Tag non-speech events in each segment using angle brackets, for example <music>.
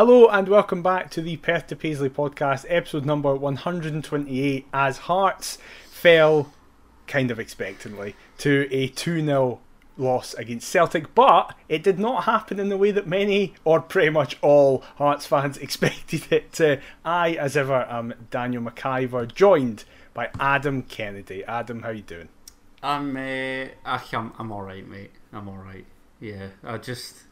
Hello and welcome back to the Perth to Paisley podcast, episode number 128. As Hearts fell, kind of expectantly, to a 2 0 loss against Celtic, but it did not happen in the way that many, or pretty much all, Hearts fans <laughs> expected it to. I, as ever, am Daniel McIver, joined by Adam Kennedy. Adam, how you doing? I'm, uh, I'm, I'm all right, mate. I'm all right. Yeah, I just.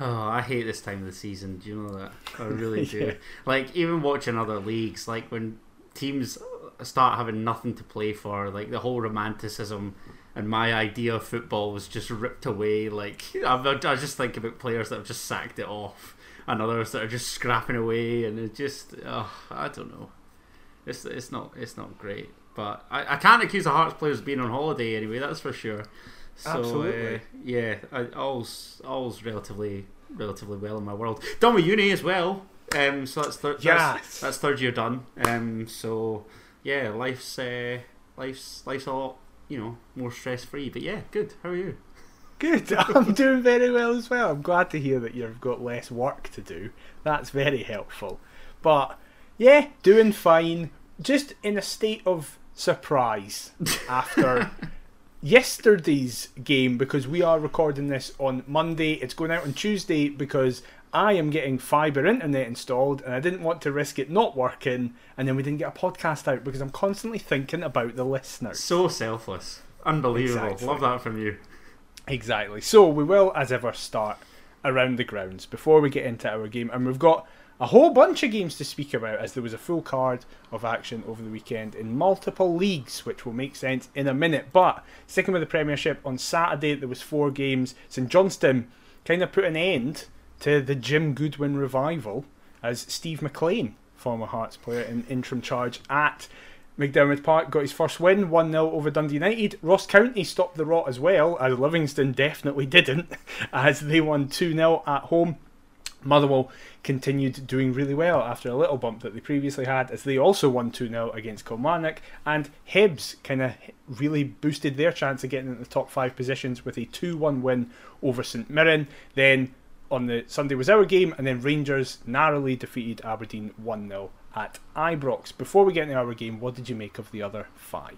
Oh, I hate this time of the season. Do you know that? I really <laughs> do. yeah. Like even watching other leagues, like when teams start having nothing to play for, like the whole romanticism and my idea of football was just ripped away. Like I, I just think about players that have just sacked it off, and others that are just scrapping away, and it just, oh, I don't know. It's it's not it's not great, but I, I can't accuse the Hearts players of being on holiday anyway. That's for sure. So, Absolutely. Uh, yeah, I, all's all's relatively relatively well in my world. Done with uni as well. Um, so that's third. Yes. That's, that's, third year done. Um, so yeah, life's uh, life's life's a lot you know more stress free. But yeah, good. How are you? Good. <laughs> I'm doing very well as well. I'm glad to hear that you've got less work to do. That's very helpful. But yeah, doing fine. Just in a state of surprise <laughs> after yesterday's game because we are recording this on Monday. It's going out on Tuesday because I am getting fibre internet installed and I didn't want to risk it not working and then we didn't get a podcast out because I'm constantly thinking about the listeners. So selfless. Unbelievable. Exactly. Love that from you. Exactly. So we will, as ever, start around the grounds before we get into our game. And we've got a whole bunch of games to speak about as there was a full card of action over the weekend in multiple leagues, which will make sense in a minute. But sticking with the Premiership, on Saturday there was four games. St Johnstone kind of put an end to the Jim Goodwin revival as Steve MacLean, former Hearts player in interim charge at McDiarmid Park, got his first win, 1 0 over Dundee United. Ross County stopped the rot as well, as Livingston definitely <laughs> didn't, as they won 2 0 at home. Motherwell continued doing really well after a little bump that they previously had, as they also won 2 0 against Kilmarnock. And Hibs kind of really boosted their chance of getting into the top five positions with a 2 1 win over St Mirren. Then on the Sunday was our game, and then Rangers narrowly defeated Aberdeen 1 0 at Ibrox. Before we get into our game, what did you make of the other five?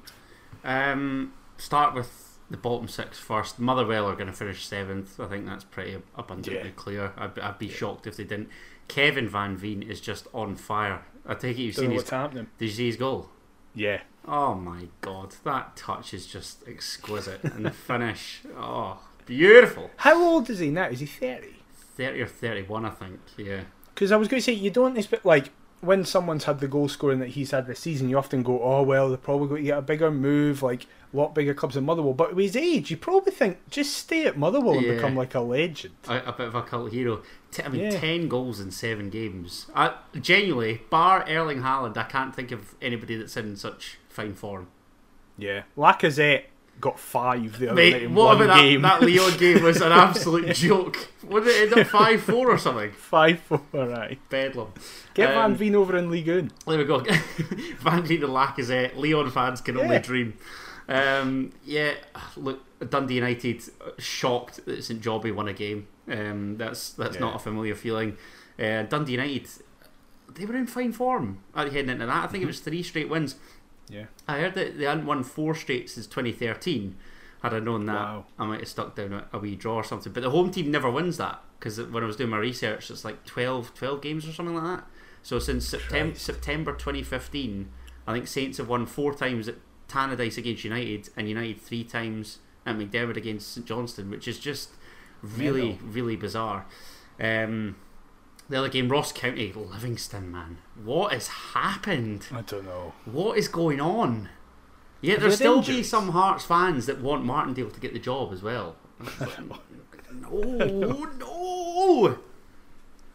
Um, start with the bottom six first. Motherwell are going to finish seventh. I think that's pretty abundantly yeah. clear. I'd, I'd be yeah. shocked if they didn't. Kevin Van Veen is just on fire. I take it you've Don't seen what's happening. Did you see his goal? Yeah. Oh my god, that touch is just exquisite, and the <laughs> finish, oh, beautiful. How old is he now? Is he thirty? Thirty or thirty-one, I think. Yeah. Because I was going to say you don't expect like when someone's had the goal scoring that he's had this season, you often go, "Oh well, they're probably going to get a bigger move, like lot bigger clubs than Motherwell." But with his age, you probably think just stay at Motherwell yeah. and become like a legend, a, a, bit of a cult hero. I mean, yeah. ten goals in seven games. I, genuinely, bar Erling Haaland, I can't think of anybody that's in such fine form. Yeah, Lacazette got five the other Mate, night in what one about game. That, that Lyon <laughs> game was an absolute joke. What did it end up five four or something? <laughs> Five four, right. Bedlam. Get um, Van Veen over in League One. There we go. <laughs> Van Veen and Lacazette. Leon fans can yeah. only dream. Um, yeah, look, Dundee United shocked that St Jobbie won a game. Um, that's that's yeah. not a familiar feeling. Uh, Dundee United, they were in fine form at heading into that. I think it was three straight wins. Yeah. I heard that they hadn't won four straight since 2013. Had I known that, wow. I might have stuck down a, a, wee draw or something. But the home team never wins that because when I was doing my research, it's like 12, 12 games or something like that. So since September, September 2015, I think Saints have won four times at Tannadice against United and United three times at McDiarmid against St Johnstone, which is just really, really bizarre. Um, the other game, Ross County, Livingston, man. What has happened? I don't know. What is going on? Yeah, there'll still injuries? be some Hearts fans that want Martindale to get the job as well. <laughs> no, no.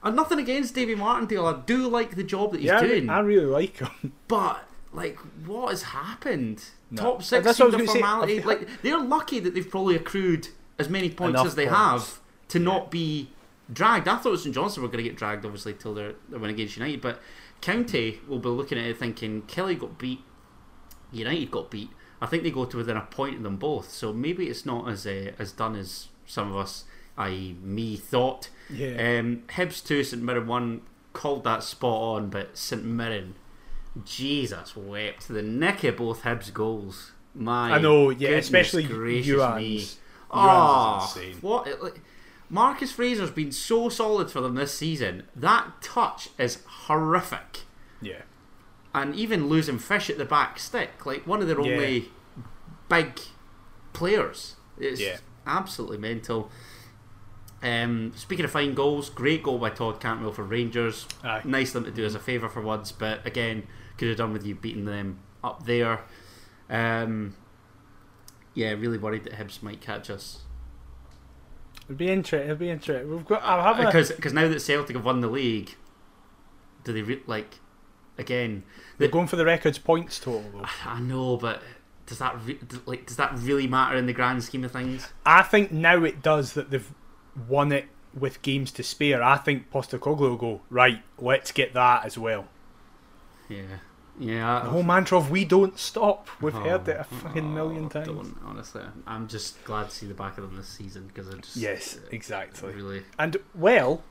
And nothing against Davie Martindale. I do like the job that he's yeah, doing. I really like him. But like, what has happened? No. Top six That's I was formality. Say. Like, they're lucky that they've probably accrued as many points Enough as they points. have to yeah. not be dragged. I thought St Johnstone were going to get dragged, obviously, till they're, they're winning against United. But County will be looking at it thinking Killie got beat, United got beat. I think they go to within a point of them both. So maybe it's not as uh, as done as some of us, i.e., me, thought. Yeah. Um, Hibs two, St Mirren one. Called that spot on, but St Mirren, Jesus wept the neck of both Hibs goals. My I know, yeah, especially gracious me. Oh, what? Like, Marcus Fraser's been so solid for them this season. That touch is horrific. Yeah. And even losing Fish at the back stick, like one of their Yeah. only big players. It's Yeah. absolutely mental. Um, speaking of fine goals, great goal by Todd Cantwell for Rangers. Aye. Nice of them to do as a favour for once, but again, could have done with you beating them up there. Um, yeah, really worried that Hibs might catch us. It'd be interesting. It'd be interesting. We've got. I'll have because because now that Celtic have won the league, do they re- like again? They're going for the records points total though. I know, but does that re- like does that really matter in the grand scheme of things? I think now it does that they've won it with games to spare. I think Postecoglou will go right. Let's get that as well. Yeah, yeah. The whole mantra of "we don't stop." We've Oh, heard it a fucking million oh, times. Don't, honestly, I'm just glad to see the back of them this season because I just Yes, uh, exactly. really And well,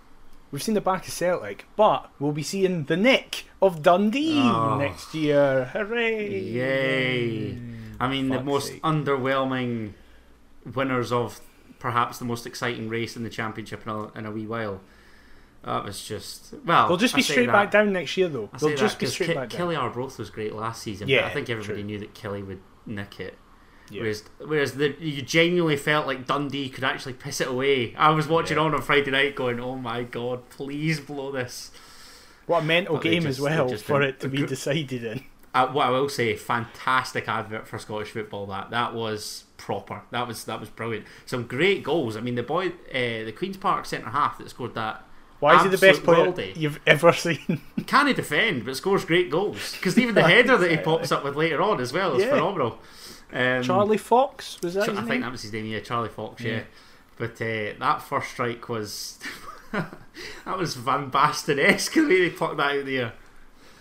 we've seen the back of Celtic, but we'll be seeing the neck of Dundee Oh. next year. Hooray! Yay. I mean, the most sake. underwhelming winners of perhaps the most exciting race in the championship in a, in a wee while. That was just well. They'll just be straight that- back down next year, though. They'll just be straight Ki- back down. Killie Arbroath was great last season, but Yeah, I think everybody true. knew that Killie would nick it. Yeah. Whereas, whereas the, you genuinely felt like Dundee could actually piss it away. I was watching Yeah. on on Friday night, going, "Oh my god, please blow this." What a mental But game just- as well for it to be decided in. Uh, what I will say, fantastic advert for Scottish football. That that was proper. That was that was brilliant. Some great goals. I mean, the boy, uh, the Queens Park centre half that scored that. Why is he the best player worldie. you've ever seen? He can't defend, but scores great goals. Because even the <laughs> header that he pops up with later on as well is Yeah. phenomenal. Um, Charlie Fox was that? His I think name? that was his name. Yeah, Charlie Fox. Yeah, Yeah. but uh, that first strike was <laughs> that was Van Basten esque the way they plucked that out there.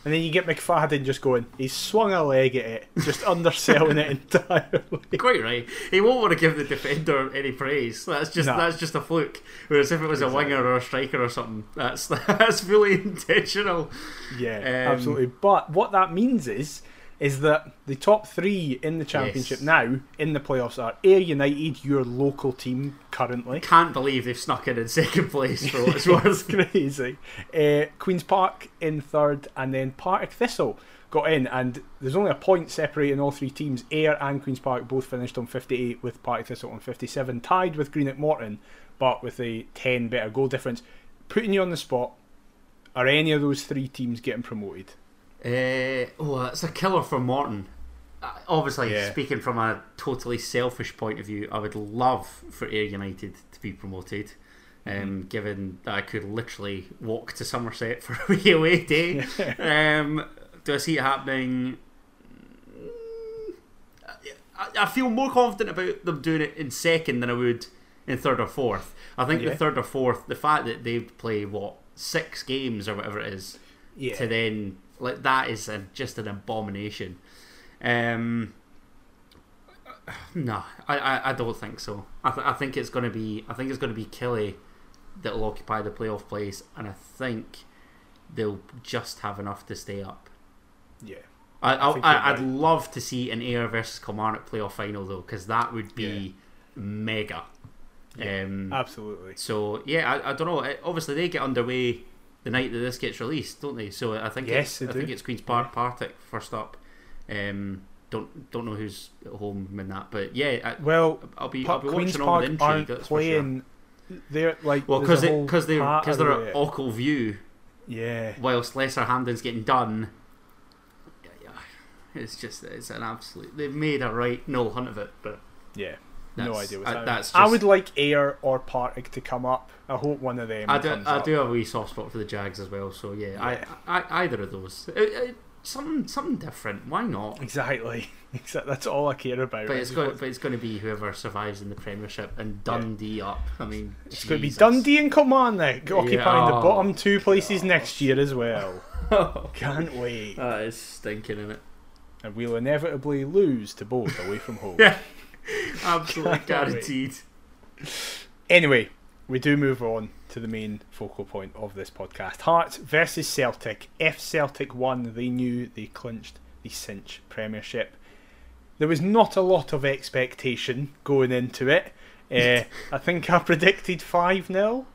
And then you get McFadden just going. He swung a leg at it, just <laughs> underselling it entirely. <laughs> Quite right. He won't want to give the defender any praise. That's just No. that's just a fluke. Whereas if it was a winger or a striker or something, that's <laughs> that's fully intentional. Yeah, Um, absolutely. But what that means is, is that the top three in the championship Yes. now in the playoffs are Ayr United, your local team currently. Can't believe they've snuck in in second place for <laughs> what it's It's worth. crazy. Uh, Queens Park in third, and then Partick Thistle got in, and there's only a point separating all three teams. Ayr and Queens Park both finished on 58, with Partick Thistle on 57, tied with Greenock Morton, but with a 10 better goal difference. Putting you on the spot, are any of those three teams getting promoted? Uh, oh, that's a killer for Morton. Uh, obviously, Yeah. speaking from a totally selfish point of view, I would love for Ayr United to be promoted. Um, Mm-hmm. Given that I could literally walk to Somerset for a wee away day, <laughs> um, do I see it happening? Mm, I, I feel more confident about them doing it in second than I would in third or fourth. I think Yeah. the third or fourth, the fact that they'd play what six games or whatever it is, Yeah. to then like that is a, just an abomination. Um, <sighs> no, I, I, I don't think so. I, th- I think it's going to be I think it's going to be Killie that will occupy the playoff place, and I think they'll just have enough to stay up. Yeah. I, I, I'd right. love to see an Ayr versus Kilmarnock playoff final though, because that would be mega. Yeah. Um, Absolutely. so yeah, I, I don't know. Obviously, they get underway the night that this gets released, don't they? So I think Yes, it's, I do. think it's Queens Park Partick first up. Um, don't don't know who's at home in that, but yeah, Well, I, I'll be I'll be Queens watching on with Park intrigue. aren't That's for sure. playing. They're like Well, there's because they because they because they're at. Ochilview, Yeah. whilst Lesser Hampden's getting done. It's just it's an absolute. They've made a right no hunt of it, but Yeah. No idea what's I- happening. that's I would like Ayr or Partick to come up. I hope one of them I do, comes I up. do have a wee soft spot for the Jags as well. So yeah, Yeah. I, I either of those, Uh, uh, something something different. Why not? Exactly. <laughs> Exactly. That's all I care about. But it's going, but it's going to be whoever survives in the Premiership and Dundee up. I mean, It's going to be Jesus. Dundee and Kilmarnock occupying the oh. bottom two places next year as well. <laughs> Can't wait. that is stinking in it. And we'll inevitably lose to both away from home. <laughs> Yeah. Absolutely guaranteed. Anyway, we do move on to the main focal point of this podcast. Hearts versus Celtic. If Celtic won, they knew they clinched the cinch Premiership. There was not a lot of expectation going into it. Uh, <laughs> I think I predicted 5 0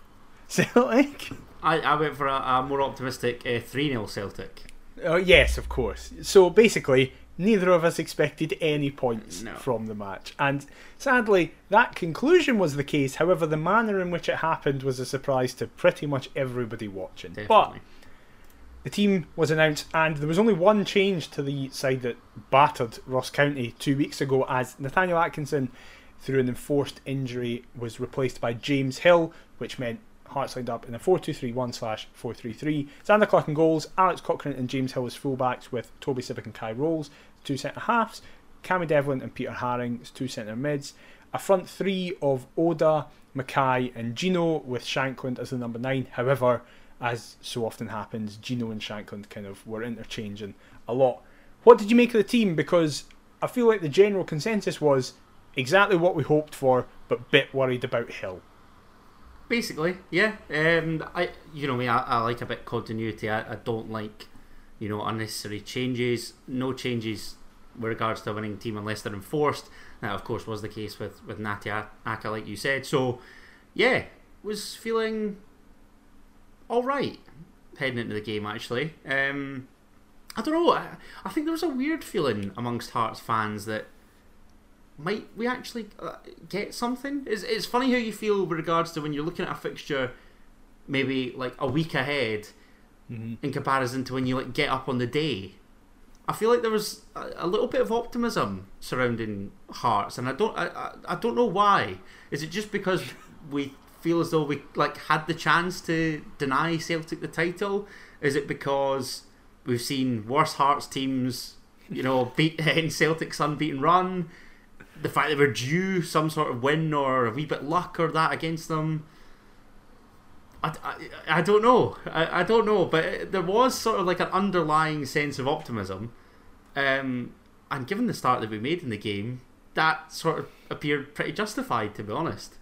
Celtic. I, I went for a, a more optimistic uh, 3 0 Celtic. Oh, yes, of course. So basically, neither of us expected any points No. from the match. And sadly, that conclusion was the case. However, the manner in which it happened was a surprise to pretty much everybody watching. But the team was announced, and there was only one change to the side that battered Ross County two weeks ago, as Nathaniel Atkinson, through an enforced injury, was replaced by James Hill, which meant Hearts lined up in a 4 2 3 1 slash 4 3 3. Zander Clark in goals, Alex Cochrane and James Hill as fullbacks, with Toby Sibbick and Kye Rowles, two centre halves, Cammy Devlin and Peter Haring as two centre mids. A front three of Oda, McKay, and Gino, with Shankland as the number nine. However, as so often happens, Gino and Shankland kind of were interchanging a lot. What did you make of the team? Because I feel like the general consensus was exactly what we hoped for, but bit worried about Hill. Basically, yeah. Um, I, you know me, I, I like a bit continuity. I, I don't like, you know, unnecessary changes. No changes with regards to a winning team unless they're enforced. That, of course, was the case with with Nati Aka, like you said. So, yeah, was feeling all right heading into the game. Actually, um, I don't know. I, I think there was a weird feeling amongst Hearts fans that might we actually uh, get something? It's, it's funny how you feel with regards to when you're looking at a fixture maybe like a week ahead Mm-hmm. in comparison to when you like get up on the day. I feel like there was a, a little bit of optimism surrounding Hearts, and I don't I, I, I don't know why. Is it just because we feel as though we like had the chance to deny Celtic the title? Is it because we've seen worse Hearts teams, you know, <laughs> beat <laughs> in Celtic's unbeaten run? the fact that we're due some sort of win or a wee bit luck or that against them. I, I, I don't know. I, I don't know. But there was sort of like an underlying sense of optimism. Um, and given the start that we made in the game, that sort of appeared pretty justified, to be honest.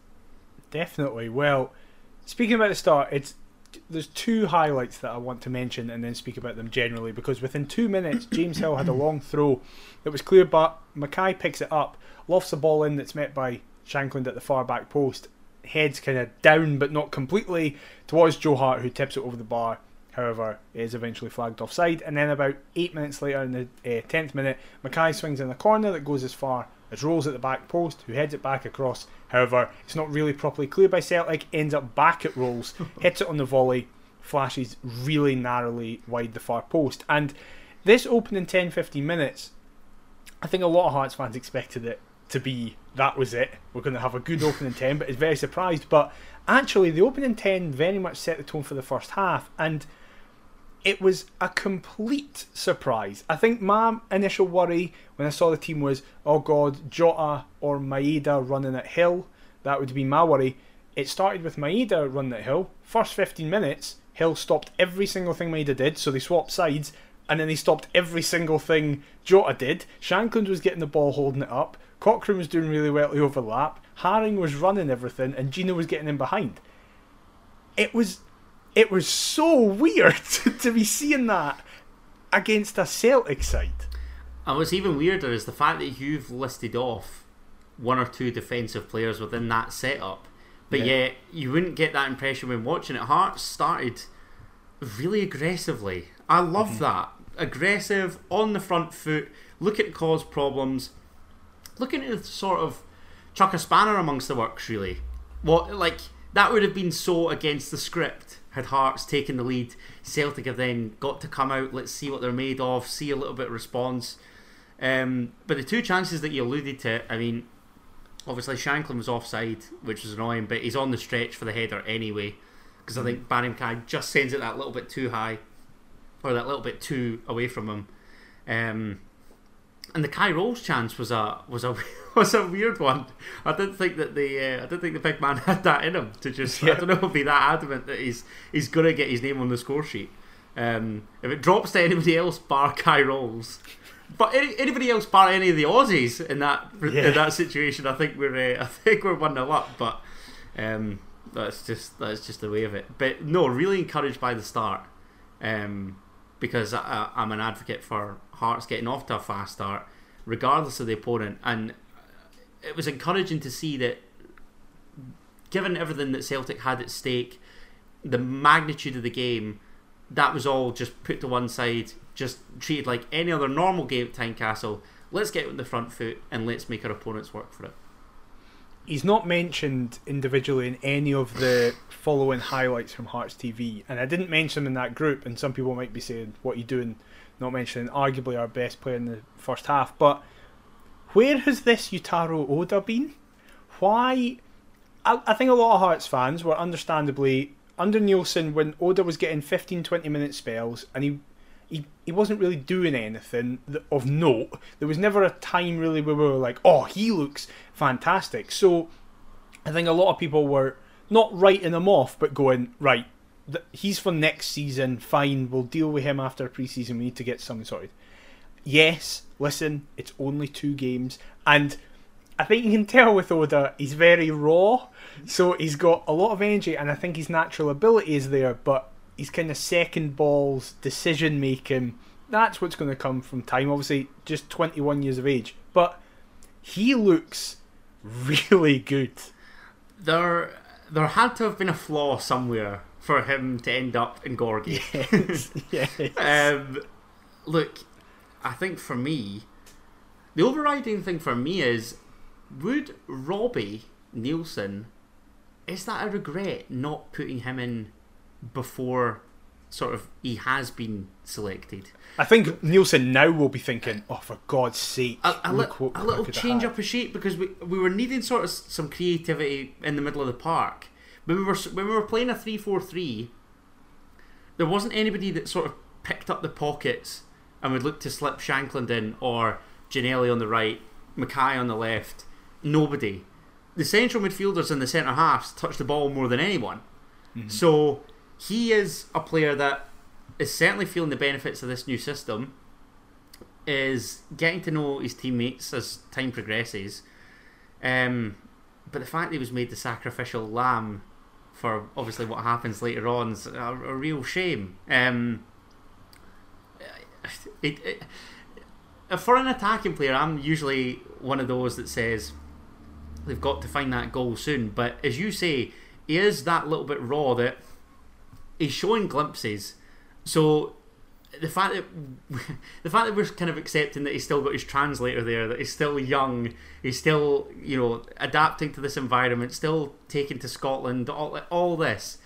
Definitely. Well, speaking about the start, it's there's two highlights that I want to mention and then speak about them generally because within two minutes <coughs> James Hill had a long throw that was clear but McKay picks it up, lofts the ball in that's met by Shankland at the far back post, heads kind of down but not completely towards Joe Hart who tips it over the bar. However, is eventually flagged offside, and then about eight minutes later, in the uh, tenth minute, McKay swings in a corner that goes as far as Rowles at the back post, who heads it back across. However, it's not really properly cleared by Celtic, ends up back at Rowles, <laughs> hits it on the volley, flashes really narrowly wide the far post. And this opening 10 15 minutes, I think a lot of Hearts fans expected it to be that was it. We're going to have a good opening 10, but it's very surprised. But actually, the opening 10 very much set the tone for the first half. And it was a complete surprise. I think my initial worry when I saw the team was, oh god, Jota or Maeda running at Hill. That would be my worry. It started with Maeda running at Hill. First 15 minutes, Hill stopped every single thing Maeda did, so they swapped sides, and then they stopped every single thing Jota did. Shankland was getting the ball, holding it up. Cochrane was doing really well to overlap. Haring was running everything, and Gino was getting in behind. It was it was so weird <laughs> to be seeing that against a Celtic side. And what's even weirder is the fact that you've listed off one or two defensive players within that setup, but Yeah. yet you wouldn't get that impression when watching it. Hearts started really aggressively. I love mm-hmm. that. Aggressive, on the front foot, Look at cause problems, looking to sort of chuck a spanner amongst the works, really. What, like, that would have been so against the script had Hearts taken the lead. Celtic have then got to come out, let's see what they're made of, see a little bit of response. Um, but the two chances that you alluded to, I mean, obviously Shankland was offside, which was annoying, but he's on the stretch for the header anyway. Because I think Barrie McKay just sends it that little bit too high, or that little bit too away from him. Um, and the Kye Rowles chance was a was a <laughs> was a weird one. I didn't think that the uh, I didn't think the big man <laughs> had that in him to just I don't know be that adamant that he's he's gonna get his name on the score sheet. Um, if it drops to anybody else, bar Kye Rowles, but any, anybody else, bar any of the Aussies in that Yeah. in that situation, I think we're uh, <laughs> I think we're one nil up. But um, that's just that's just the way of it. But no, really encouraged by the start, um, because I, I'm an advocate for Hearts getting off to a fast start, regardless of the opponent, and it was encouraging to see that, given everything that Celtic had at stake, the magnitude of the game, that was all just put to one side, just treated like any other normal game at Tynecastle. Let's get on the front foot and let's make our opponents work for it he's not mentioned individually in any of the following highlights from Hearts TV, and I didn't mention him in that group. And some people might be saying, "What are you doing?" Not mentioning arguably our best player in the first half, but where has this Yutaro Oda been? Why? I, I think a lot of Hearts fans were understandably under Neilson when Oda was getting 15 20 minute spells and he he, he wasn't really doing anything of note. There was never a time really where we were like, oh, he looks fantastic. So I think a lot of people were not writing him off, but going, right, he's for next season, fine, we'll deal with him after preseason, we need to get something sorted. Yes, listen, it's only two games, and I think you can tell with Oda, he's very raw, so he's got a lot of energy, and I think his natural ability is there, but his kind of second balls decision making. That's what's going to come from time. Obviously, just 21 years of age, but he looks <laughs> really good. There, there had to have been a flaw somewhere for him to end up in Gorgie. Yes, <laughs> yes. um, look, I think for me, the overriding thing for me is would Robbie Neilson, is that a regret not putting him in before sort of he has been selected. I think Neilson now will be thinking, "Oh, for God's sake, a, a, li- a little change up of shape because we we were needing sort of some creativity in the middle of the park. When we were when we were playing a three four three, there wasn't anybody that sort of picked up the pockets and would look to slip Shankland in or Ginnelly on the right, McKay on the left. Nobody. The central midfielders and the centre halves touch the ball more than anyone. Mm-hmm. So he is a player that is certainly feeling the benefits of this new system, is getting to know his teammates as time progresses. Um, but the fact he was made the sacrificial lamb for obviously what happens later on is a, a real shame. Um, it, it, for an attacking player, I'm usually one of those that says they've got to find that goal soon. But as you say, he is that little bit raw that he's showing glimpses. So the fact that <laughs> the fact that we're kind of accepting that he's still got his translator there, that he's still young, he's still you know adapting to this environment, still taken to Scotland, all all this.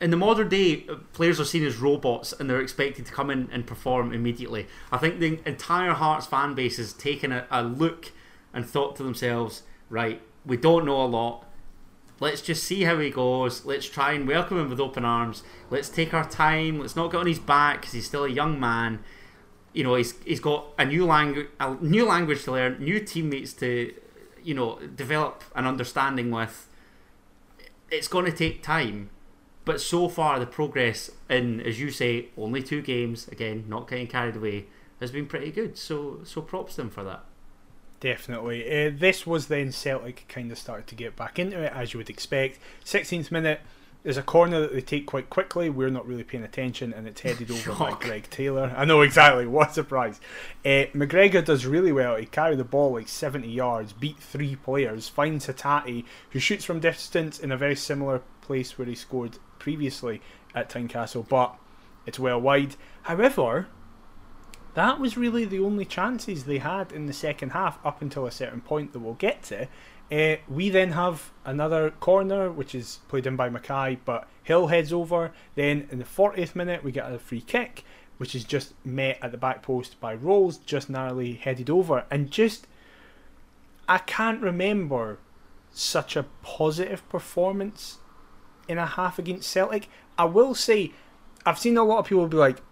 In the modern day, players are seen as robots and they're expected to come in and perform immediately. I think the entire Hearts fan base has taken a, a look and thought to themselves, right, we don't know a lot Let's just see how he goes. Let's try and welcome him with open arms. Let's take our time. Let's not get on his back because he's still a young man. You know, he's he's got a new language, a new language to learn, new teammates to, you know, develop an understanding with. It's going to take time, but so far the progress in, as you say, only two games. Again, not getting carried away, has been pretty good. So so props to them for that. Definitely. Uh, this was then Celtic kind of started to get back into it, as you would expect. 16th minute, there's a corner that they take quite quickly. We're not really paying attention, and it's headed <laughs> over by Greg Taylor. I know exactly. <laughs> What a surprise. Uh, McGregor does really well. He carried the ball like 70 yards, beat three players, finds Hatate, who shoots from distance in a very similar place where he scored previously at Tynecastle, but it's well wide. However, that was really the only chances they had in the second half up until a certain point that we'll get to. Uh, we then have another corner, which is played in by McKay, but Hill heads over. Then in the 40th minute, we get a free kick, which is just met at the back post by Rowles, just narrowly headed over. And just, I can't remember such a positive performance in a half against Celtic. I will say, I've seen a lot of people be like,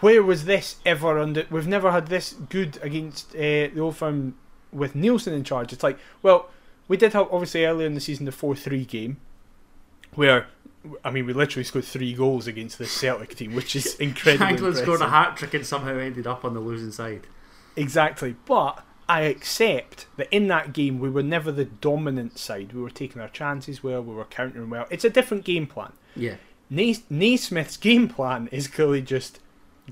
where was this ever under? We've never had this good against uh, the Old Firm with Neilson in charge. It's like, well, we did have obviously earlier in the season the four three game, where I mean we literally scored three goals against the Celtic team, which is <laughs> incredible. Shankland scored a hat trick and somehow ended up on the losing side. Exactly, but I accept that in that game we were never the dominant side. We were taking our chances well, we were countering well. It's a different game plan. Yeah. Naismith's game plan is clearly just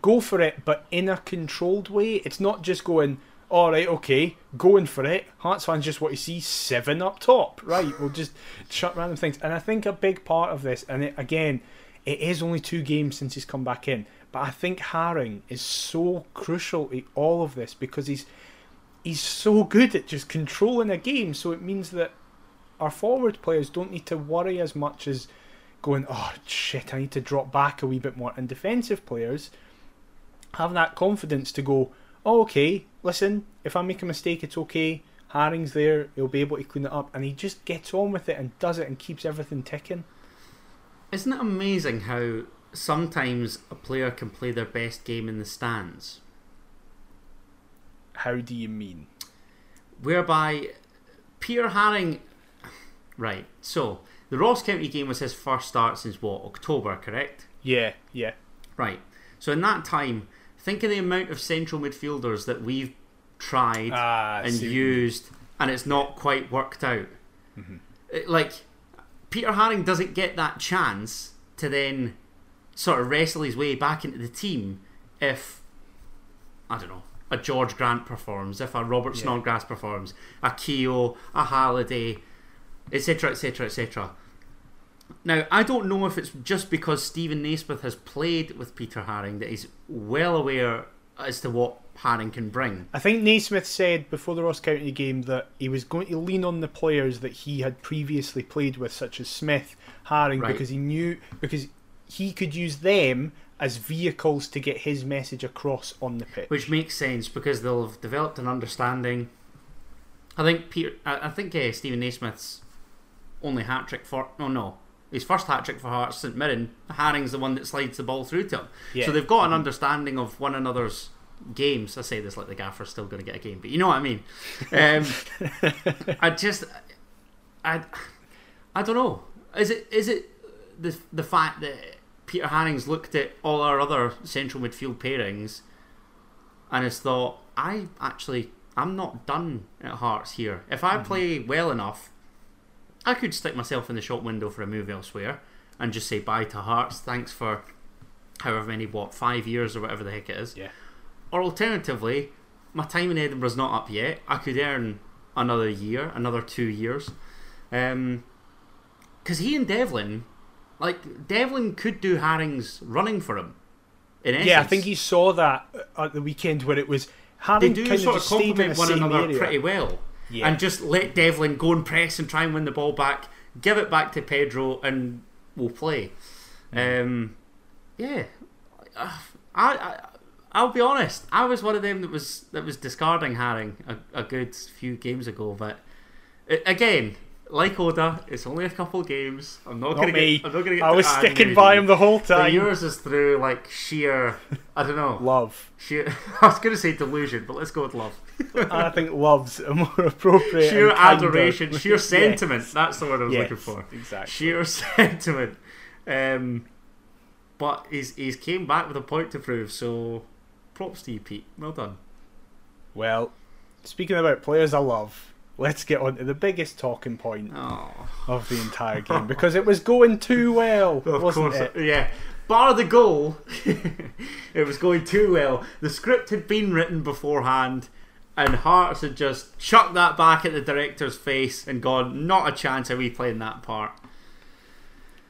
go for it, but in a controlled way. It's not just going, all right, okay, going for it. Hearts fans just want to see seven up top, right? We'll just shut random things. And I think a big part of this, and it, again, it is only two games since he's come back in, but I think Haring is so crucial to all of this because he's he's so good at just controlling a game. So it means that our forward players don't need to worry as much as going, oh shit, I need to drop back a wee bit more. And defensive players have that confidence to go, oh, okay, listen, if I make a mistake, it's okay. Haring's there, he'll be able to clean it up. And he just gets on with it and does it and keeps everything ticking. Isn't it amazing how sometimes a player can play their best game in the stands? How do you mean? Whereby Peter Haring. Right, so the Ross County game was his first start since what? October, correct? Yeah, yeah. Right. So in that time, think of the amount of central midfielders that we've tried Ah, and used, and it's not quite worked out. Mm-hmm. It- like Peter Haring doesn't get that chance to then sort of wrestle his way back into the team if I don't know a George Grant performs, if a Robert Yeah. Snodgrass performs, a Keogh, a Halliday, etc., etc., etc. Now, I don't know if it's just because Steven Naismith has played with Peter Haring that he's well aware as to what Haring can bring. I think Naismith said before the Ross County game that he was going to lean on the players that he had previously played with, such as Smith, Haring, Right. because he knew because he could use them as vehicles to get his message across on the pitch. which makes sense because they'll have developed an understanding. I think Peter, I, I think uh, Steven Naismith's only hat trick for no no his first hat trick for Hearts St Mirren. Haring's the one that slides the ball through to him, Yeah. so they've got an understanding of one another's games. I say this like the gaffer's still going to get a game, but you know what I mean. Um, <laughs> I just, I, I don't know. Is it is it the the fact that Peter Haring's looked at all our other central midfield pairings and has thought, I actually I'm not done at Hearts here. If I play well enough, I could stick myself in the shop window for a move elsewhere and just say bye to Hearts. Thanks for however many what five years or whatever the heck it is. Yeah. Or alternatively, my time in Edinburgh's not up yet. I could earn another year, another two years. Um, because he and Devlin, like Devlin could do Haring's running for him. In yeah, I think he saw that at the weekend where it was they do sort of of just stayed in the complement one another area. pretty well, Yeah. and just let Devlin go and press and try and win the ball back. Give it back to Pedro, and we'll play. Mm. Um, yeah, I, I I'll be honest. I was one of them that was that was discarding Haring a, a good few games ago, but again. Like Oda, it's only a couple games. I'm not, Not gonna me. get. I'm not gonna get. I was sticking by him the whole But time. yours is through like sheer. I don't know. Love. Sheer. <laughs> I was gonna say delusion, but let's go with love. I think love's a more appropriate. sheer adoration, sheer <laughs> Yes. sentiment. That's the word I was Yes, looking for. Exactly. Sheer <laughs> sentiment. Um, but he's he's came back with a point to prove. So, props to you, Pete. Well done. Well, speaking about players I love, let's get on to the biggest talking point Oh, of the entire game <laughs> because it was going too well, of wasn't course, it? Uh, yeah. Bar the goal, <laughs> it was going too well. The script had been written beforehand, and Hearts had just chucked that back at the director's face and gone, "Not a chance of we playing that part."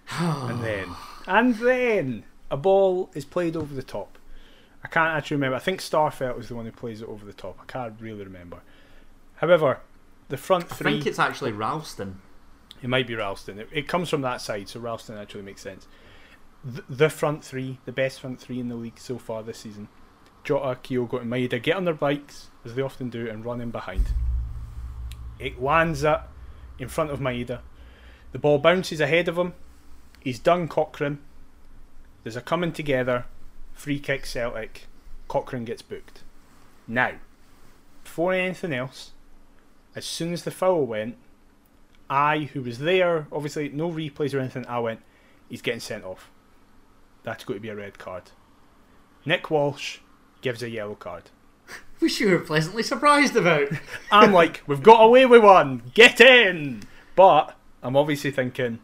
<sighs> And then, and then a ball is played over the top. I can't actually remember. I think Starfelt was the one who plays it over the top. I can't really remember. However, the front three. I think it's actually Ralston. It might be Ralston. It, it comes from that side, so Ralston actually makes sense. The, the front three, the best front three in the league so far this season. Jota, Kyogo, and Maeda get on their bikes, as they often do, and run in behind. It lands up in front of Maeda. The ball bounces ahead of him. He's done Cochrane. There's a coming together. Free kick Celtic. Cochrane gets booked. Now, before anything else, as soon as the foul went, I, who was there, obviously no replays or anything, I went, he's getting sent off. That's going to be a red card. Nick Walsh gives a yellow card. <laughs> which you were pleasantly surprised about. <laughs> I'm like, we've got away with one. Get in. But I'm obviously thinking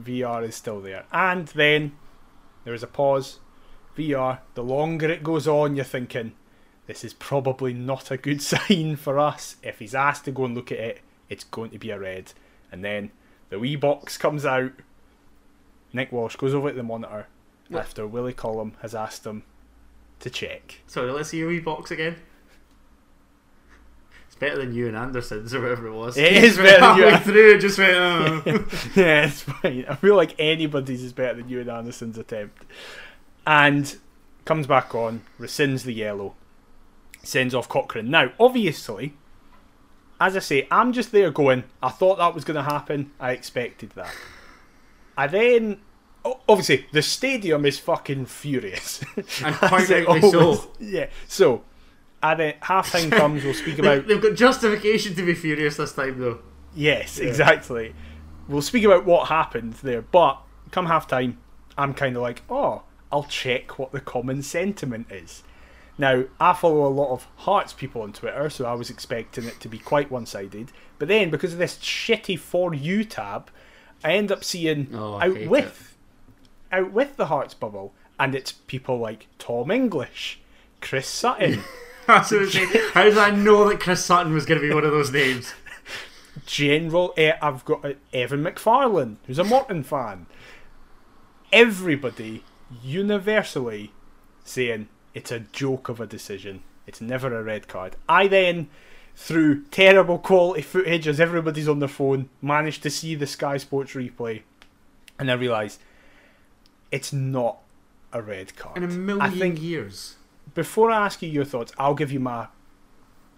VR is still there. And then there is a pause. VR, the longer it goes on, you're thinking, this is probably not a good <laughs> sign for us. If he's asked to go and look at it, it's going to be a red. And then the wee box comes out. Nick Walsh goes over to the monitor after Willie Collum has asked him to check. Sorry, let's see your wee box again. It's better than you and Anderson's or whatever it was. It is better than you halfway through. Just went. Oh. <laughs> yeah, it's fine. I feel like anybody's is better than you and Anderson's attempt. And comes back on, rescinds the yellow, sends off Cochrane. Now, obviously, as I say, I'm just there going, I thought that was going to happen. I expected that. I then. Obviously, the stadium is fucking furious. And <laughs> quite it so. Yeah. So, at the half time <laughs> comes, we'll speak about they've got justification to be furious this time, though. Yes, Yeah. exactly. We'll speak about what happened there, but come half time, I'm kind of like, oh, I'll check what the common sentiment is. Now, I follow a lot of Hearts people on Twitter, so I was expecting it to be quite one sided. But then, because of this shitty For You tab, I end up seeing Oh, out with out with the Hearts bubble, and it's people like Tom English, Chris Sutton, That's what I'm saying. How did I know that Chris Sutton was going to be one of those names? <laughs> General, eh, I've got uh, Evan McFarlane, who's a Morton fan. Everybody universally saying it's a joke of a decision. It's never a red card. I then, through terrible quality footage as everybody's on their phone, managed to see the Sky Sports replay, and I realised it's not a red card. In a million I think years. before I ask you your thoughts, I'll give you my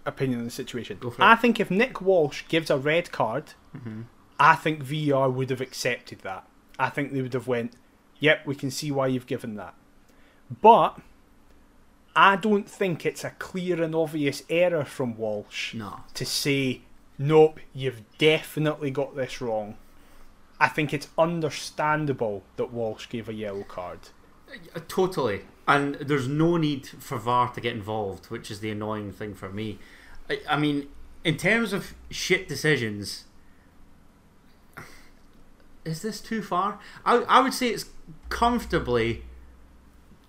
opinion on the situation. Go for it. I think if Nick Walsh gives a red card, Mhm. I think VR would have accepted that. I think they would have went, "Yep, we can see why you've given that." But I don't think it's a clear and obvious error from Walsh No. to say, "Nope, you've definitely got this wrong." I think it's understandable that Walsh gave a yellow card. Uh, Totally. And there's no need for VAR to get involved, which is the annoying thing for me. I, I mean, in terms of shit decisions, <sighs> is this too far? I, I would say it's comfortably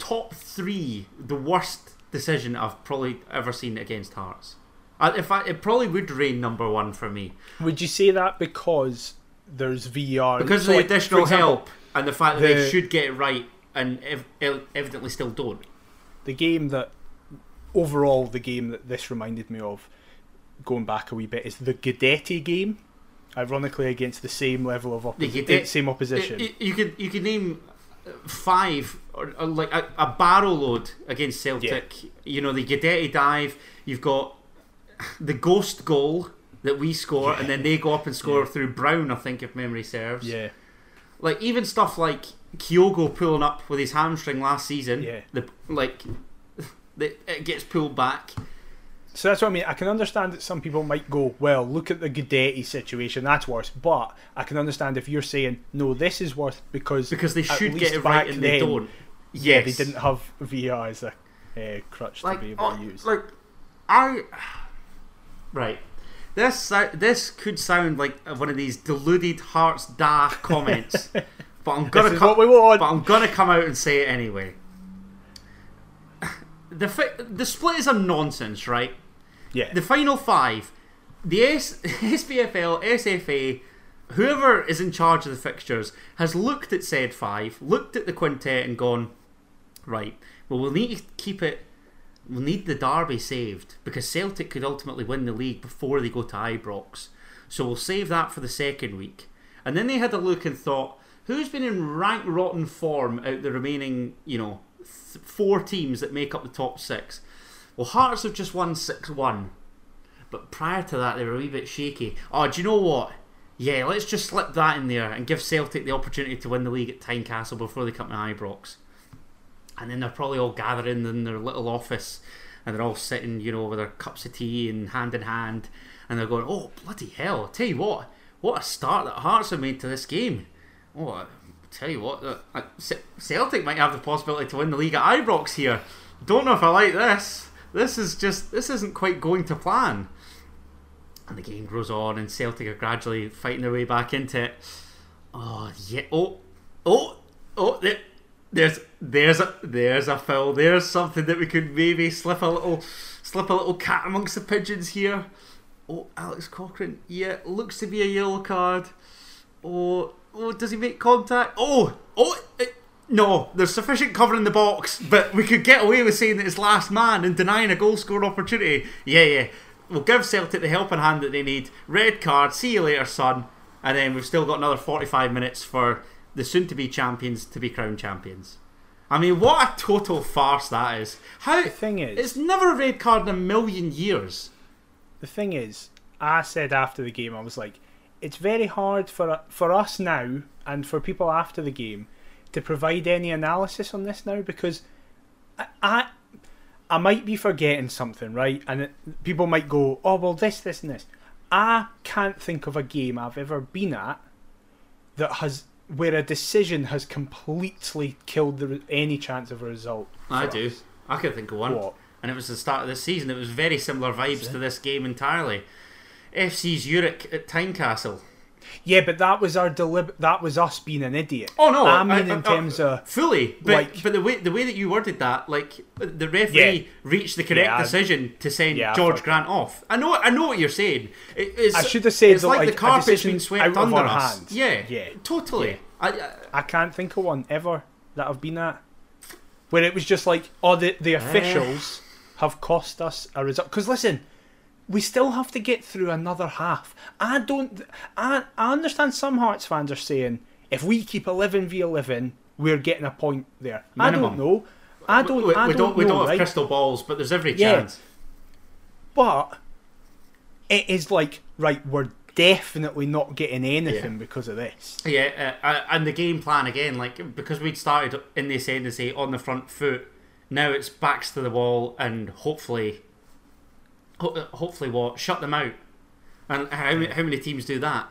top three, the worst decision I've probably ever seen against Hearts. I, if I, it probably would reign number one for me Would you say that because there's VR? because So, of the like, additional example, help and the fact that the- they should get it right and ev- ev- evidently still don't. the game that overall the game that this reminded me of going back a wee bit is the Guidetti game ironically against the same level of same opposition You could you could name five or, or like a, a barrel load against Celtic. You know the Guidetti dive. You've got the ghost goal that we score, and then they go up and score Yeah. through Brown. I think if memory serves. yeah Like even stuff like Kyogo pulling up with his hamstring last season. Yeah. The like. <laughs> the- It gets pulled back. So that's what I mean I can understand that some people might go well look at the Guidetti situation that's worse but I can understand if you're saying no this is worse because because they should get it right back and they then, don't. yeah they didn't have VR as a uh, crutch like to be able oh, to use like I right. This this could sound like one of these deluded hearts da comments, <laughs> but I'm gonna come, what we want but I'm gonna come out and say it anyway. <laughs> The fi- the split is a nonsense, right? Yeah The final five, the S- <laughs> SPFL, SFA, whoever is in charge of the fixtures has looked at said five, looked at the quintet, and gone, right. Well, we'll need to keep it. We'll need the derby saved because Celtic could ultimately win the league before they go to Ibrox. So we'll save that for the second week. And then they had a look and thought, who's been in rank rotten form out the remaining, you know, th- four teams that make up the top six? Well, Hearts have just won 6 1. But prior to that, they were a wee bit shaky. Oh, do you know what? Yeah, let's just slip that in there and give Celtic the opportunity to win the league at Tynecastle before they come to Ibrox. And then they're probably all gathering in their little office and they're all sitting, you know, with their cups of tea and hand in hand. And they're going, oh, bloody hell. tell you what, what a start that Hearts have made to this game. Oh, I tell you what, uh, uh, Ce- Celtic might have the possibility to win the league at Ibrox here. Don't know if I like this. This is just this isn't quite going to plan. And the game grows on, and Celtic are gradually fighting their way back into it. Oh yeah! Oh, oh, oh! There, there's there's a there's a foul. There's something that we could maybe slip a little slip a little cat amongst the pigeons here. Oh, Alex Cochrane. Yeah, looks to be a yellow card. Oh, oh, does he make contact? Oh, oh. It, no, there's sufficient cover in the box, but we could get away with saying that it's last man and denying a goal scoring opportunity. Yeah, yeah. We'll give Celtic the helping hand that they need. Red card, see you later, son. And then we've still got another 45 minutes for the soon to be champions to be crowned champions. I mean, what a total farce that is. How The thing is, it's never a red card in a million years. the thing is, I said after the game, I was like, it's very hard for for us now and for people after the game to provide any analysis on this now because I I, I might be forgetting something, right? And it, people might go, oh well, this, this, and this. I can't think of a game I've ever been at that has where a decision has completely killed the, any chance of a result. I for do. us. I could think of one. What? And it was the start of the season. It was very similar vibes to this game entirely. FC Zurich at Tynecastle. Yeah, but that was our delib- That was us being an idiot. Oh no! I mean I- in I- terms uh, of fully, but like- but the way the way that you worded that, like the referee Yeah. reached the correct Yeah, decision to send Yeah, George Grant off. I know, I know what you're saying. It, it's, I should have said it's that, like, like, the carpet's decision been swept under us. hands. Yeah, Yeah. totally. I, I, I can't think of one ever that I've been at where it was just like, oh, the the eh. officials have cost us a result. Because listen, we still have to get through another half. I don't. I I understand some Hearts fans are saying if we keep eleven v eleven, we're getting a point there. I don't know. I don't. we, I we don't, we don't have right? crystal balls, but there's every Yeah. chance. But it is like right, we're definitely not getting anything because of this. Yeah, uh, uh, and the game plan again, like because we'd started in the ascendancy on the front foot, now it's backs to the wall and hopefully, ho- hopefully what shut them out. And how many, how many teams do that?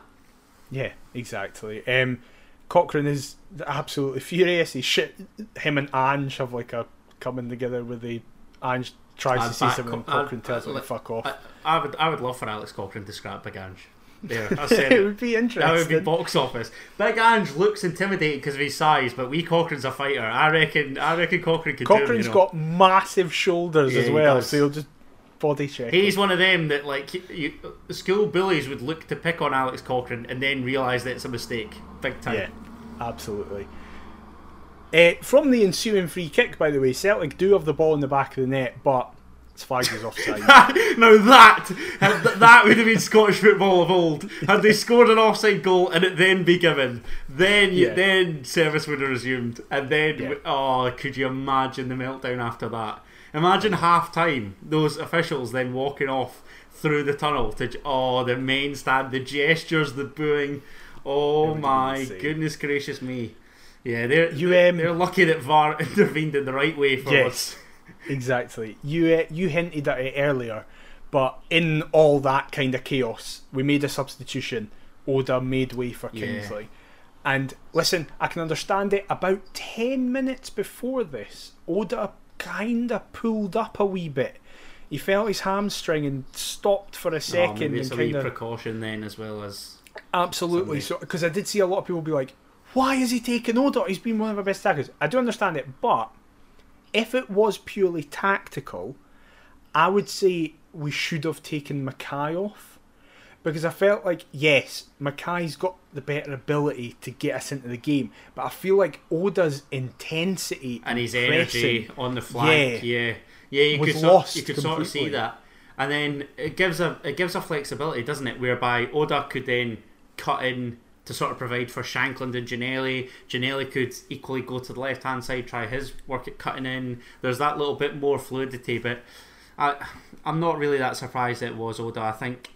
Yeah, exactly. Um, Cochrane is absolutely furious. He shit. Him and Ange have like a coming together where they Ange tries I'd to see something Co- I'd- Cochrane tells him to I'd- fuck off. I, I would I would love for Alex Cochrane to scrap Big Ange. There, <laughs> I it said it. would be interesting. That would be box office. Big Ange looks intimidating because of his size, but wee Cochrane's a fighter. I reckon. I reckon Cochrane could do him, you know. got massive shoulders Yeah, as well, so he'll just body check. He's one of them that like you, school bullies would look to pick on Alex Cochrane and then realise that it's a mistake, big time. Yeah, absolutely. Uh, from the ensuing free kick, by the way, Celtic do have the ball in the back of the net, but it's flagged as offside. <laughs> now that that would have been Scottish football of old. Had they scored an offside goal and it then be given, then Yeah. then service would have resumed, and then Yeah. oh, could you imagine the meltdown after that? Imagine half time those officials then walking off through the tunnel to oh the main stand, the gestures, the booing. Oh my goodness gracious me! Yeah, they're You, um, they're lucky that VAR <laughs> intervened in the right way for Yes. us. Exactly. You uh, you hinted at it earlier, but in all that kind of chaos, we made a substitution. Oda made way for Yeah. Kingsley. And listen, I can understand it. About 10 minutes before this, Oda kind of pulled up a wee bit. He felt his hamstring and stopped for a Oh, second maybe it's and a wee kind of precaution then as well as Absolutely. Somebody- So, because I did see a lot of people be like, "Why is he taking Oda? He's been one of our best attackers." I do understand it, but if it was purely tactical, I would say we should have taken McKay off because I felt like yes, McKay's got the better ability to get us into the game, but I feel like Oda's intensity and his pressing- energy on the flank. Yeah, yeah, you was could sort, you could sort of see that, and then it gives a it gives a flexibility, doesn't it? Whereby Oda could then cut in to sort of provide for Shankland and Ginnelly. Ginnelly could equally go to the left hand side, try his work at cutting in. There's that little bit more fluidity, but I I'm not really that surprised it was Oda. I think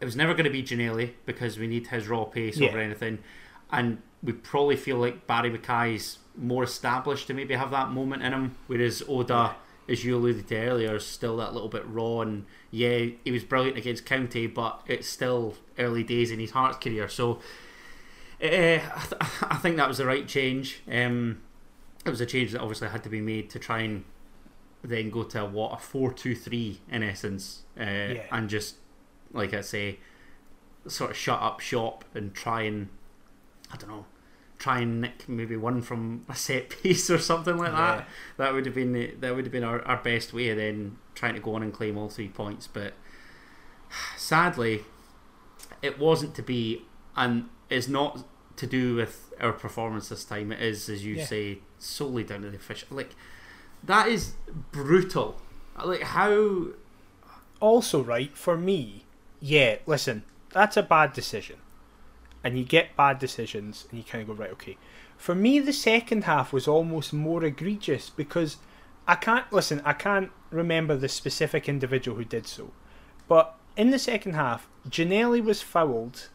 it was never going to be Ginnelly because we need his raw pace Yeah. over anything, and we probably feel like Barrie McKay's more established to maybe have that moment in him, whereas Oda, as you alluded to earlier, is still that little bit raw. And yeah, he was brilliant against County, but it's still early days in his Hearts career. So uh, I, th- I think that was the right change. Um, it was a change that obviously had to be made to try and then go to what a four-two-three in essence, uh, Yeah. and just like I say, sort of shut up shop and try and I don't know, try and nick maybe one from a set <laughs> piece or something like Yeah. that. That would have been the, that would have been our, our best way of then trying to go on and claim all three points. But <sighs> sadly, it wasn't to be, and it's not to do with our performance this time. It is, as you Yeah. say, solely down to the official. Like that is brutal. Like how Also, right, for me, yeah, listen, that's a bad decision. And you get bad decisions and you kind of go, right, okay. For me, the second half was almost more egregious because I can't, listen, I can't remember the specific individual who did so. But in the second half, Ginnelly was fouled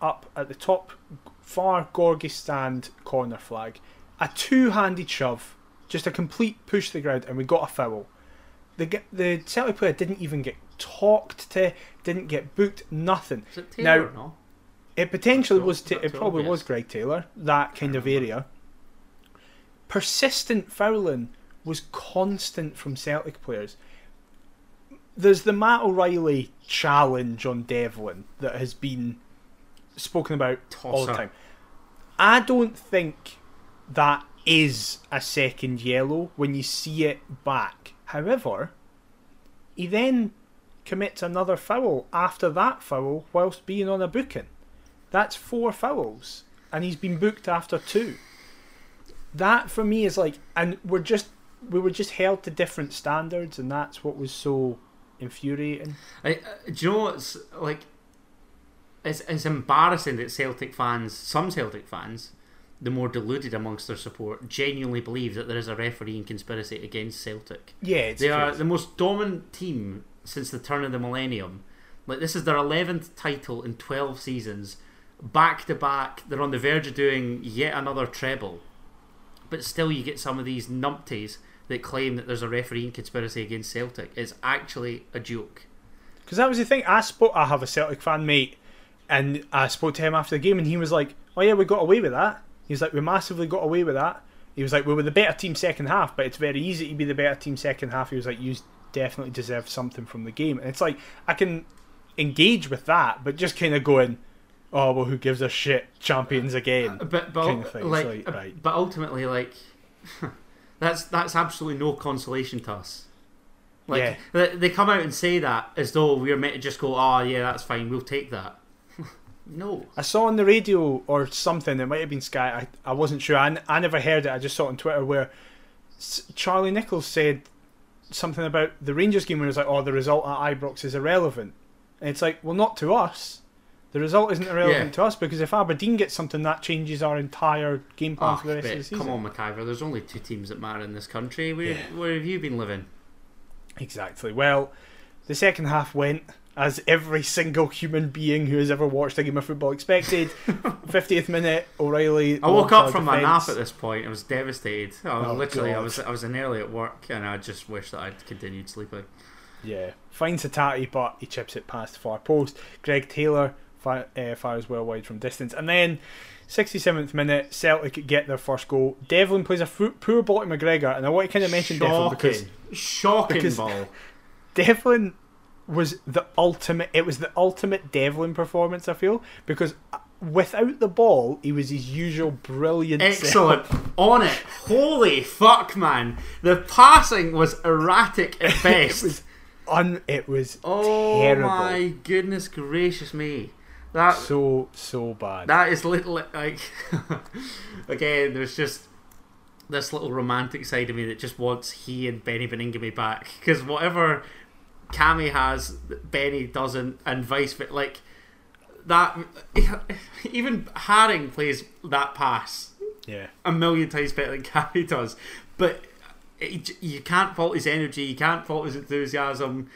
up at the top far Gorgie stand corner flag. A two handed shove, just a complete push to the ground, and we got a foul the the Celtic player didn't even get talked to, didn't get booked, nothing. it Now- Taylor? no, It potentially was. it probably was Greg Taylor. That kind of area. Persistent fouling was constant from Celtic players. There's the Matt O'Riley challenge on Devlin that has been spoken about all the time. I don't think that is a second yellow when you see it back. However, he then commits another foul after that foul whilst being on a booking. That's four fouls, and he's been booked after two. That for me is like, and we're just we were just held to different standards, and that's what was so infuriating. I, uh, do you know what's like? It's it's embarrassing that Celtic fans, some Celtic fans, the more deluded amongst their support, genuinely believe that there is a refereeing conspiracy against Celtic. Yeah, it's They are the most dominant team since the turn of the millennium. Like this is their eleventh title in twelve seasons, back to back. They're on the verge of doing yet another treble, but still, you get some of these numpties that claim that there's a refereeing conspiracy against Celtic. It's actually a joke. Because that was the thing. I spoke. I have a Celtic fan mate, and I spoke to him after the game, and he was like, "Oh yeah, we got away with that." He was like, "We massively got away with that." He was like, "We were the better team second half, but it's very easy to be the better team second half." He was like, "You definitely deserve something from the game," and it's like I can engage with that, but just kind of going, "Oh well, who gives a shit? Champions again." But but kind of thing. Like, like, uh, right. but ultimately like <laughs> that's that's absolutely no consolation to us. Like Yeah. they, they come out and say that as though we're meant to just go, oh yeah, that's fine, we'll take that. <laughs> no, I saw on the radio or something. It might have been Sky. I, I wasn't sure. I, n- I never heard it. I just saw it on Twitter where S- Charlie Nicholas said something about the Rangers game where he was like, "Oh, the result at Ibrox is irrelevant," and it's like, well, not to us. The result isn't irrelevant Yeah. to us because if Aberdeen get something, that changes our entire game plan oh, for the rest of the season. come on, McIver. There's only two teams that matter in this country. Where where have you been living? Exactly. Well, the second half went as every single human being who has ever watched a game of football expected. <laughs> 50th minute, O'Riley. I woke up from my nap at this point. I was devastated. I was Oh, literally, I was I was in early at work, and I just wish that I'd continued sleeping. Yeah, finds Hatate, but he chips it past the far post. Greg Taylor fi- uh, fires well wide from distance, and then 67th minute, Celtic get their first goal. Devlin plays a poor ball to McGregor, and I want to kind of mention Devlin because Shocking, shocking because- ball. <laughs> Devlin was the ultimate. It was the ultimate Devlin performance. I feel because uh, without the ball, he was his usual brilliant. self. Excellent on it. Holy fuck, man! The passing was erratic at <laughs> it best. was un. It was oh terrible. my goodness gracious me! That so so bad. that is little like <laughs> again. There's just this little romantic side of me that just wants he and Beni Baningime back because whatever Cammy has, Beni doesn't, and vice versa. Like that, <laughs> even Haring plays that pass yeah. a million times better than <laughs> Cammy does. But it, you can't fault his energy. You can't fault his enthusiasm.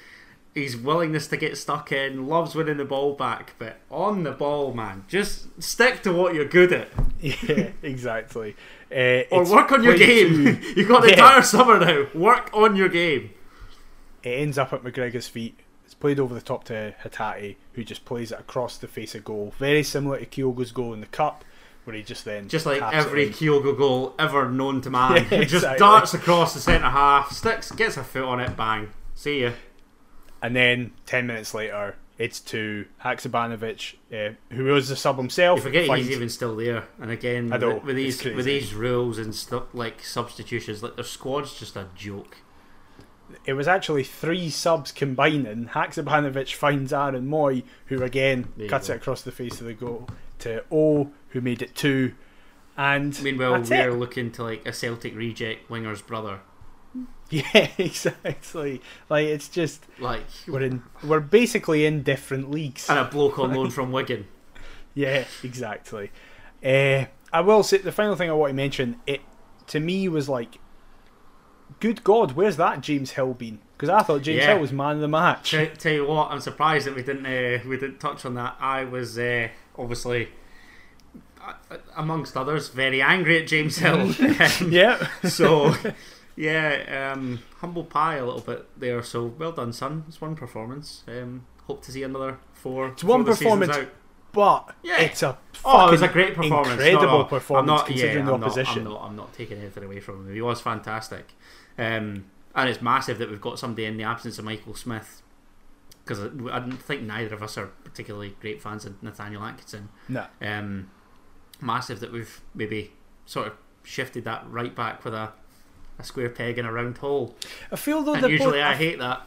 His willingness to get stuck in, loves winning the ball back. But on the ball, man, just stick to what you're good at, <laughs> Yeah, exactly. Uh, or work on your game. to- You've got the Yeah. entire summer now. Work on your game. It ends up at McGregor's feet. It's played over the top to Hatate, who just plays it across the face of goal. Very similar to Kyogo's goal in the cup, where he just then Just like every. Kyogo goal ever known to man. <laughs> Yeah, he just darts across the centre half, sticks, gets a foot on it, bang. See ya. And then ten minutes later, it's to Haksabanovic, uh, who was the sub himself. You forget finds- he's even still there. And again, know, with, with these with these rules and stuff like substitutions, like their squad's just a joke. It was actually three subs combining. Haksabanovic finds Aaron Mooy, who again There cuts it across the face of the goal to O, who made it two. And Meanwhile, we're it. looking to like a Celtic reject winger's brother. <laughs> Yeah, exactly. Like it's just Like we're in we're basically in different leagues. and a bloke on loan <laughs> from Wigan. Yeah, exactly. Uh, I will say the final thing I want to mention. It to me was like, good God, where's that James Hill been? Because I thought James Yeah. Hill was man of the match. Tell, tell you what, I'm surprised that we didn't uh, we didn't touch on that. I was uh, obviously, uh, amongst others, very angry at James <laughs> Hill. Um, yeah, so, yeah, um, humble pie a little bit there. So well done, son. It's one performance. Um, hope to see another four. It's one before the season's performance. But Yeah. it's a Oh, it was a great performance. incredible No, no, performance I'm not, considering yeah, the I'm not- opposition. I'm not, I'm not taking anything away from him. He was fantastic. Um, and it's massive that we've got somebody in the absence of Michael Smith. Because I, I don't think neither of us are particularly great fans of Nathaniel Atkinson. No, Um, massive that we've maybe sort of shifted that right back with a, a square peg in a round hole. I feel though And that usually both, I hate that.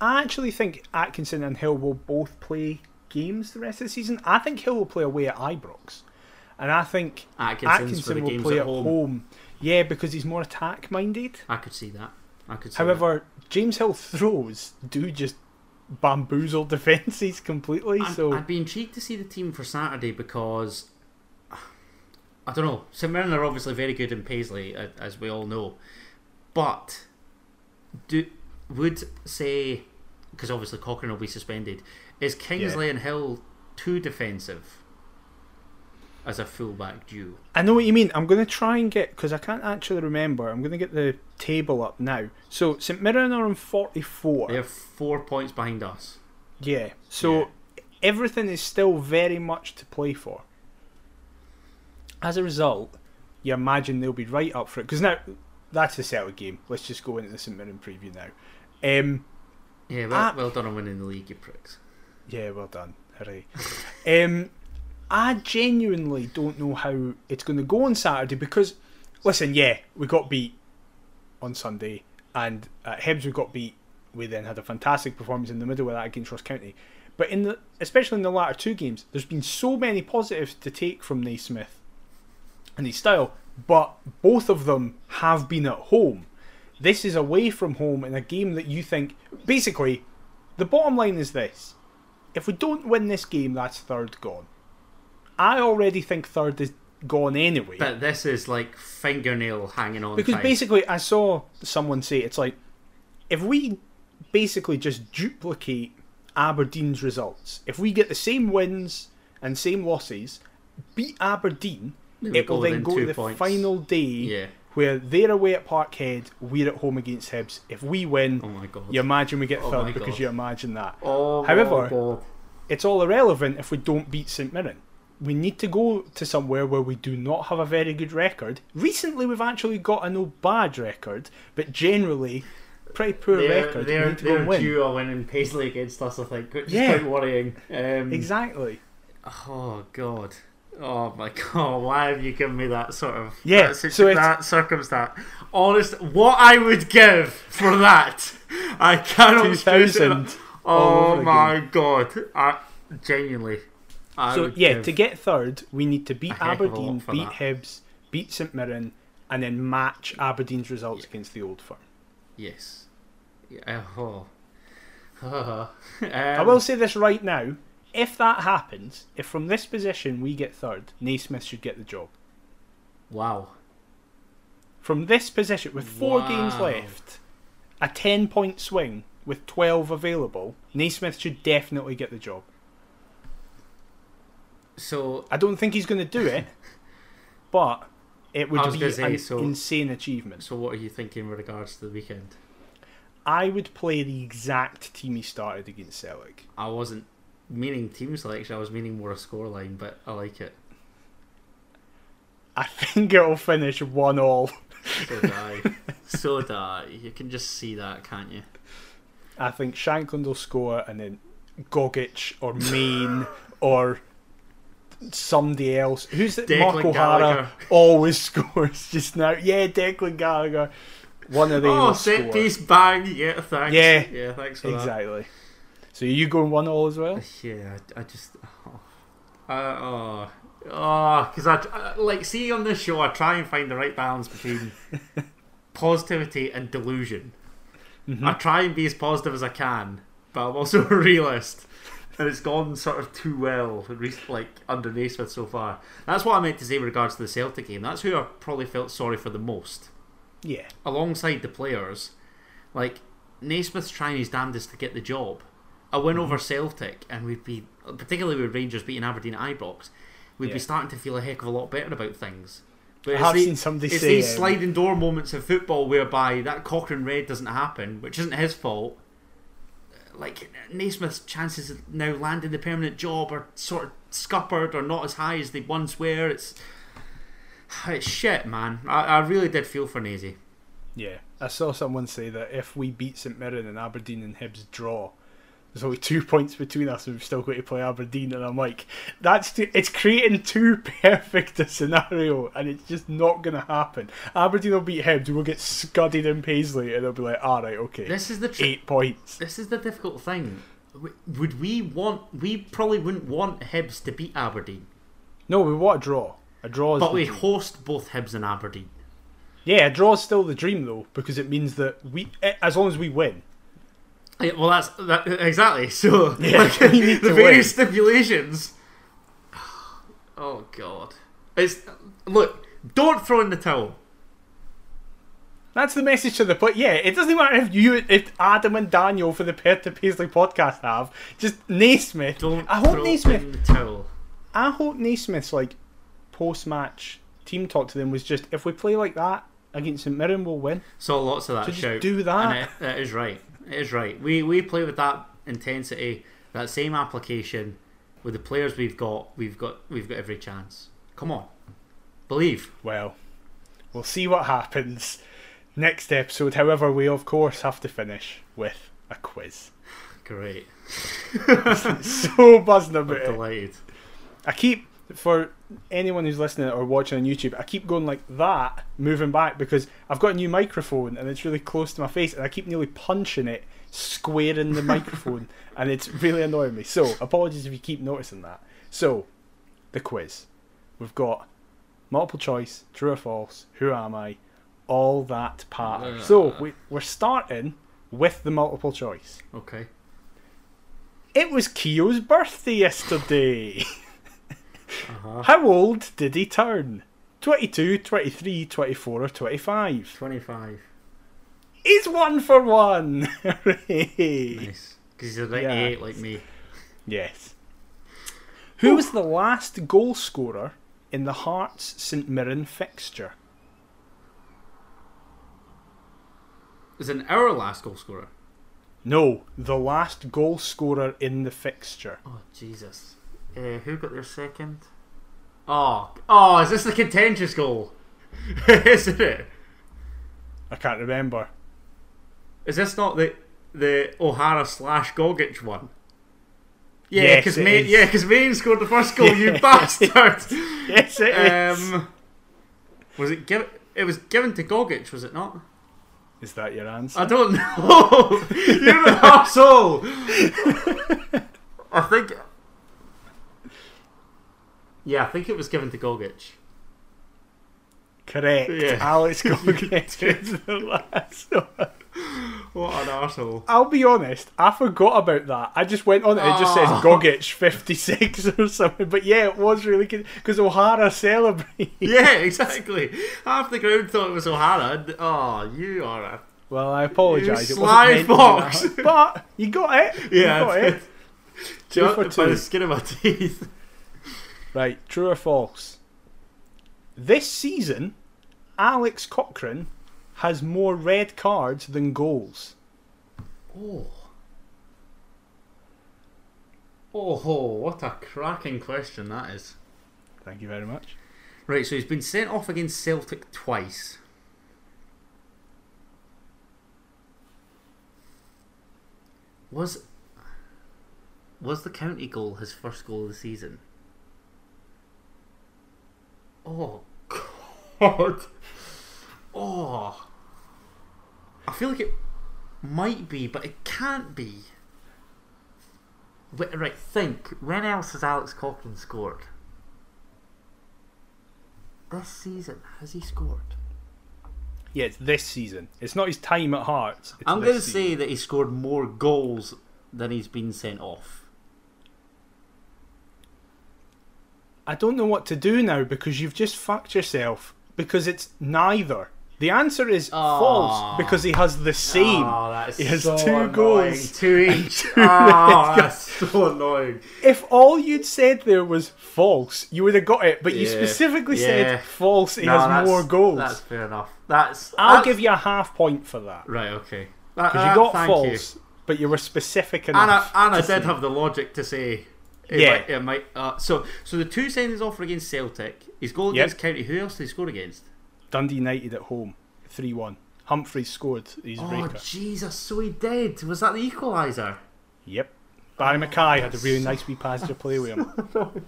I actually think Atkinson and Hill will both play games the rest of the season. I think Hill will play away at Ibrox, and I think Atkinson's Atkinson will play at at home. home. Yeah, because he's more attack minded. I could see that. I could see However, James Hill throws do just bamboozle <laughs> defences completely. I'm- so I'd be intrigued to see the team for Saturday because <sighs> I don't know. St Mirren are obviously very good in Paisley, as we all know, but do would say because obviously Cochrane will be suspended. Is Kingsley and Hill too defensive as a fullback duo? I know what you mean. I'm going to try and get because I can't actually remember. I'm going to get the table up now. So St Mirren are on 44. They have four points behind us. Yeah. So everything is still very much to play for. As a result, you imagine they'll be right up for it. Because now, that's the Celtic game. Let's just go into the St Mirren preview now. Um, Yeah, well, Ah. well done on winning the league, you pricks. Yeah, well done. Hooray. <laughs> um, I genuinely don't know how it's going to go on Saturday because, listen, yeah, we got beat on Sunday, and at we got beat. We then had a fantastic performance in the middle of that against Ross County. But in the, especially in the latter two games, there's been so many positives to take from Naismith and his style, but both of them have been at home. This is away from home in a game that you think. Basically, the bottom line is this: if we don't win this game, that's third gone. I already think third is gone anyway. But this is like fingernail hanging on. Because tight. basically, I saw someone say it's like if we basically just duplicate Aberdeen's results, if we get the same wins and same losses, beat Aberdeen, it will then go to the points. final day yeah. Where they're away at Parkhead, we're at home against Hibs. If we win, Oh my god. you imagine we get Oh third because God. you imagine that. Oh However- It's all irrelevant if we don't beat St Mirren. We need to go to somewhere where we do not have a very good record. Recently, we've actually got a no bad record, but generally, pretty poor They're, record. they're, we need to they're win. due a win in Paisley against us, I think, which Yeah. is quite worrying. Um, Exactly. Oh god. Oh my <laughs> god, why have you given me that sort of Yeah, that, situ- so that circumstance? Honest, what I would give for that, <laughs> I cannot it 2000. Oh over my god, I genuinely. I So yeah, to get third, we need to beat a heck of a lot Aberdeen, beat that. Hibs, beat St Mirren, and then match Aberdeen's results against the Old Firm. yes, yeah, oh. um, <laughs> I will say this right now: if that happens, if from this position we get third, Naismith should get the job. Wow, From this position, with four games left, a ten-point swing with twelve available, Naismith should definitely get the job. so I don't think he's going to do it, <laughs> but it would be say, an so- insane achievement. so what are you thinking with regards to the weekend? I would play the exact team he started against Celtic. I wasn't meaning team selection; I was meaning more a scoreline, but I like it. I think it'll finish one all. So die. <laughs> so die. You can just see that, can't you? I think Shankland will score, and then Gogic or Main <gasps> or somebody else. Who's it? Declan Mark O'Hara Gallagher. always <laughs> scores just now. Yeah, Declan Gallagher. One of oh, them Oh, set score. piece bang. Yeah, thanks. Yeah. Yeah, thanks for that. Exactly. So you going one all as well? Yeah, I, I just. Oh. Uh, oh. Oh, because I, I. Like, see, on this show, I try and find the right balance between <laughs> positivity and delusion. Mm-hmm. I try and be as positive as I can, but I'm also <laughs> a realist. And it's gone sort of too well, like under Naismith so far. That's what I meant to say with regards to the Celtic game. That's who I probably felt sorry for the most Yeah. alongside the players, like Naismith's trying his damnedest to get the job. A win over Celtic, and we'd be, particularly with Rangers beating Aberdeen at Ibrox, we'd Yeah. be starting to feel a heck of a lot better about things. But I it's have the- seen somebody it's say, these um, sliding door moments of football whereby that Cochrane red doesn't happen, which isn't his fault. Like Naismith's chances of now landing the permanent job are sort of scuppered or not as high as they once were. It's <sighs> it's shit, man. I, I really did feel for Nazy. Yeah. I saw someone say that if we beat St Mirren and Aberdeen and Hibs draw, there's only two points between us and we've still got to play Aberdeen and I'm like, that's too, it's creating too <laughs> perfect a scenario and it's just not gonna happen. Aberdeen will beat Hibs, we'll get scudded in Paisley and they'll be like, alright, okay. This is the tr- Eight points. this is the difficult thing. Would we want? We probably wouldn't want Hibs to beat Aberdeen, No, we want a draw. A draw is but we dream. host both Hibs and Aberdeen. Yeah, a draw is still the dream though, because it means that we eh, as long as we win. Yeah, well, that's that exactly. <laughs> So Yeah, like, <laughs> <laughs> the various stipulations. Oh God! It's look. Don't throw in the towel. That's the message to the play. Yeah, it doesn't matter if you, if Adam and Daniel for the Perth to Paisley podcast have. Just Naismith. Don't I hope throw Naismith. in the towel. I hope Naismith's like post-match team talk to them was just if we play like that against St Mirren, we'll win. Saw lots of that So just shout. do that. And it, that is right. It is right. We we play with that intensity, that same application, with the players we've got. We've got we've got every chance. Come on, believe. Well, we'll see what happens next episode. However, we of course have to finish with a quiz. <sighs> Great. <laughs> so buzzing <laughs> I'm about it. delighted. I keep for anyone who's listening or watching on YouTube, I keep going like that, moving back because I've got a new microphone and it's really close to my face, and I keep nearly punching it squaring the microphone, <laughs> and it's really annoying me. So apologies if you keep noticing that. So the quiz, we've got multiple choice, true or false, who am I, all that part. So we, we're starting with the multiple choice. Okay. It was Keo's birthday yesterday. <laughs> Uh-huh. How old did he turn? 22, 23, 24, or 25? Twenty-five. He's one for one! <laughs> Hooray. Nice. Because he's a 98 like me. Yes. Who was the last goal scorer in the Hearts St Mirren fixture? Is an our last goal scorer? No, the last goal scorer in the fixture. Oh Jesus. Uh, who got their second? Oh, oh! Is this the contentious goal? <laughs> Isn't it? I can't remember. Is this not the the O'Hara slash Gogic one? Yeah, because it Main, is. yeah, because Main scored the first goal. You <laughs> bastard! <laughs> Yes, it is. um, was it given? It was given to Gogic, was it not? Is that your answer? I don't know. You're an asshole. I think. Yeah, I think it was given to Gogic. Correct. Yeah. Alex <laughs> Gogic is the last one. What an asshole. I'll be honest, I forgot about that. I just went on it, it just says ah. Oh. Gogic 56 <laughs> or something. But yeah, it was really good because O'Hara celebrated. <laughs> Yeah, exactly. Half the crowd thought it was O'Hara. Oh, you are a. Well, I apologise. Sly fox. But you got it. Yeah, you got it. Just by the skin of my teeth. Right, true or false? This season, Alex Cochrane has more red cards than goals. Oh. Oh, what a cracking question that is. Thank you very much. Right, so he's been sent off against Celtic twice. Was was the county goal his first goal of the season? Oh God! Oh, I feel like it might be, but it can't be. Wait, right, think. When else has Alex Cochrane scored? This season, has he scored? Yeah, it's this season. It's not his time at Hearts. It's I'm going to say that he scored more goals than he's been sent off. I don't know what to do now because you've just fucked yourself because it's neither. The answer is false because he has the same. Oh, is He has so two annoying. goals. <laughs> Two each. <laughs> two oh, that's so annoying. If all you'd said there was false, you would have got it. But you specifically Yeah. said false. He No, has more goals. That's fair enough. That's. I'll give you a half point for that Right. Okay. Uh, because you uh, got thank false, but you were specific enough. And I, and I did have the logic to say. It Yeah. Might, it might. Uh, so, so the two sendings off were against Celtic. His goal Yep. against County. Who else did he score against? Dundee United at home, three-one. Humphrys scored his Oh breaker. Jesus! So he did. Was that the equaliser? Yep. Barrie McKay had a really nice wee pass to play with him. <laughs>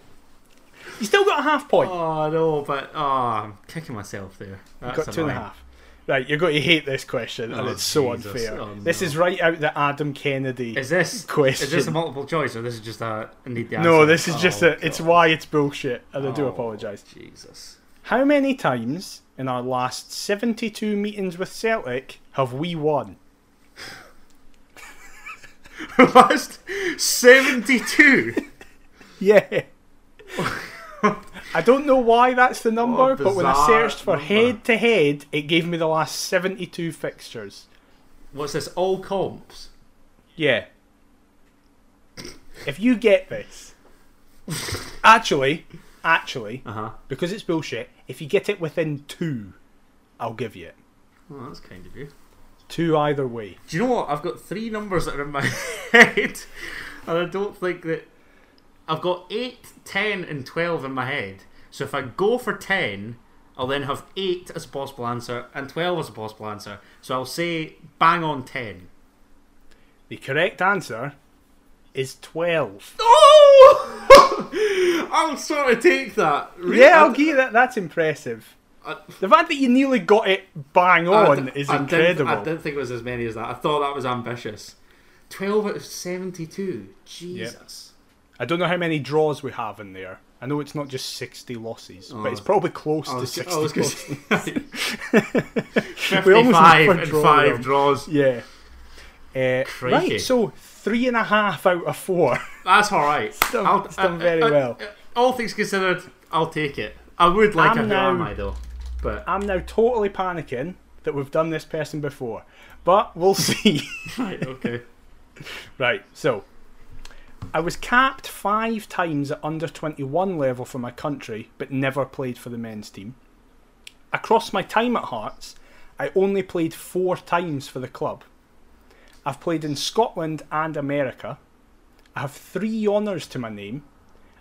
You still got a half point. Oh no! But oh, I'm kicking myself there. That's got two and a half. Right, you're going to hate this question, and Oh, it's so Jesus. unfair. Oh, This is right out the Adam Kennedy Is this question. Is this a multiple choice or this is just a I need the answer? no, this is Oh, just a. It's why it's bullshit, and I do Oh, apologise. Jesus. How many times in our last 72 meetings with Celtic have we won? <laughs> Last seventy-two. <laughs> Yeah. <laughs> I don't know why that's the number, but when I searched for number. head to head, it gave me the last 72 fixtures. What's this? All comps. Yeah. If you get this, actually, actually, Uh huh. because it's bullshit, if you get it within two, I'll give you it. Oh, that's kind of you. Two either way. Do you know what? I've got three numbers that are in my <laughs> head, and I don't think that I've got eight, ten, and twelve in my head. So if I go for ten, I'll then have eight as a possible answer and twelve as a possible answer. So I'll say bang on ten. The correct answer is 12. <laughs> Oh! <laughs> I'll sort of take that. Really? Yeah, I'll give you that. That's impressive. I- The fact that you nearly got it bang on is I incredible. Didn't, I didn't think it was as many as that. I thought that was ambitious. 12 out of 72. Jesus. I don't know how many draws we have in there. I know it's not just 60 losses, Oh. but it's probably close to was, 60 I was losses. <laughs> We almost 55 and control 5 them. draws. Yeah. Uh, right, so three and a half out of four. That's alright. done- <laughs> I'll- it's done uh, very uh, well. uh, all things considered, I'll take it. I would like I'm a now- I though. But, I'm now totally panicking that we've done this person before, but we'll <laughs> see. right, okay. right, so I was capped five times at under 21 level for my country, but never played for the men's team. Across my time at Hearts, I only played four times for the club. I've played in Scotland and America. I have three honours to my name,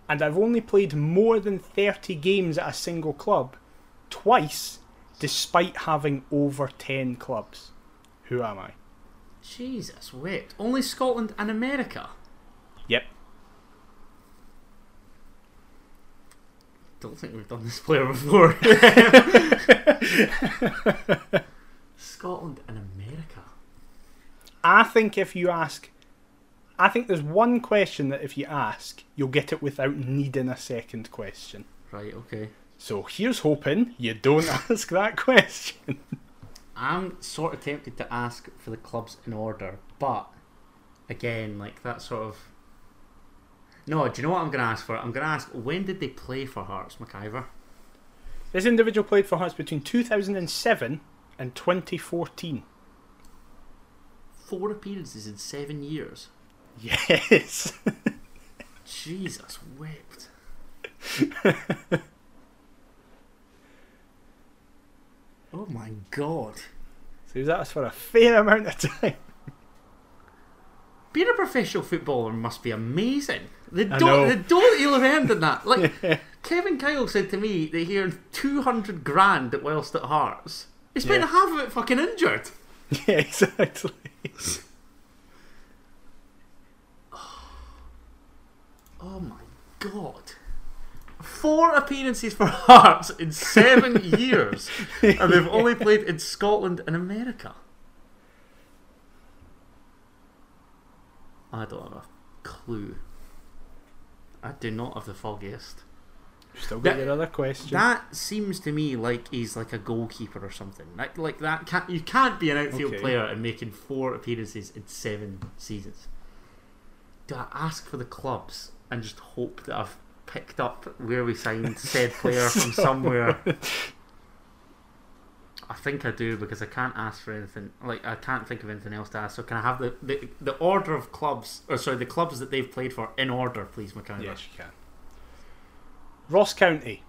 and I've only played more than 30 games at a single club twice, despite having over 10 clubs. Who am I? Jesus, wait. Only Scotland and America? Yep. Don't think we've done this player before. <laughs> Scotland and America. I think if you ask, I think there's one question that if you ask, you'll get it without needing a second question. Right, okay. So here's hoping you don't <laughs> ask that question. I'm sort of tempted to ask for the clubs in order, but again, like that sort of. No, do you know what I'm going to ask for? I'm going to ask when did they play for Hearts, McIver? This individual played for Hearts between 2007 and 2014. Four appearances in seven years. Yes. <laughs> Jesus wept. <laughs> oh my god. so he was at for a fair amount of time. Being a professional footballer must be amazing. They I don't. They don't. You'll have in that. <laughs> Like Kevin Kyle said to me that he earned 200 grand at whilst at Hearts. He spent Yeah. half of it fucking injured. <laughs> Yeah, exactly. <sighs> Oh my god. Four appearances for <laughs> Hearts in seven years, and they've only played in Scotland and America. I don't have a clue. I do not have the foggiest. Still got That- your other question. That seems to me like he's like a goalkeeper or something. Like, like that can't you can't be an outfield Okay. player and making four appearances in seven seasons. Do I ask for the clubs and just hope that I've picked up where we signed said <laughs> player from somewhere? <laughs> I think I do because I can't ask for anything. Like I can't think of anything else to ask. So can I have the, the, the order of clubs, or sorry, the clubs that they've played for in order, please, McCann? yes, you can. Ross County,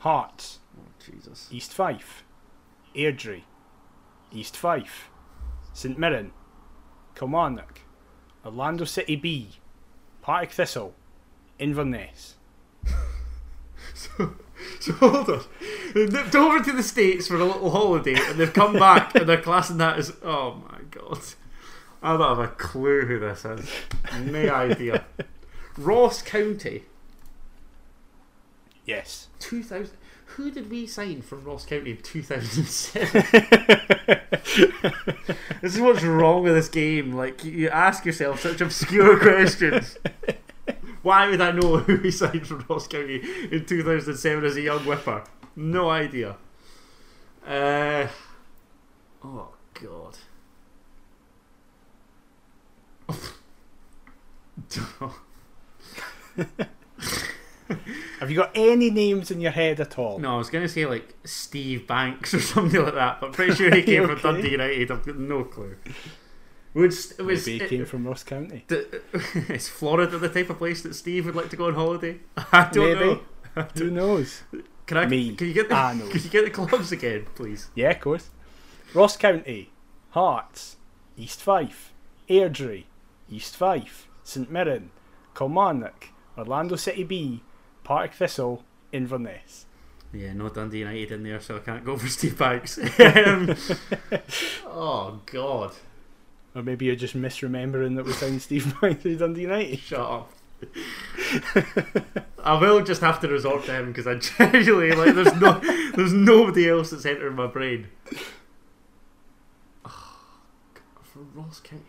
Hearts, Oh, Jesus. East Fife, Airdrie, East Fife, St Mirren, Kilmarnock, Orlando City B, Partick Thistle, Inverness. <laughs> <laughs> So <laughs> hold on. They've nipped over to the States for a little holiday and they've come back and they're classing that as. Oh my god. I don't have a clue who this is. No idea. Ross County. Yes. 2000. Who did we sign from Ross County in 2007? this is what's wrong with this game. Like, you ask yourself such obscure questions. Why would I know <laughs> who he signed from Ross County in 2007 as a young whipper? No idea. Uh, oh, God. Have you got any names in your head at all? no, I was going to say like Steve Banks or <laughs> something like that, but I'm pretty sure he <laughs> came from Dundee United. I've got no clue. Would, it was, Maybe he it- came from Ross County. D- <laughs> is Florida the type of place that Steve would like to go on holiday? <laughs> I don't Maybe. know. Who knows? Can I? Me. Can you get the? I know. Can you get the clubs again, please? Yeah, of course. Ross County, Hearts, East Fife, Airdrie, East Fife, St Mirren, Kilmarnock, Orlando City B, Partick Thistle, Inverness. Yeah, no Dundee United in there, so I can't go for Steve Banks. <laughs> Um, oh God! Or maybe you're just misremembering that we signed Steve Banks to Dundee United. Shut up. I will just have to resort to him because I <laughs> genuinely like. There's no, there's nobody else that's entering my brain. Oh, Ross County,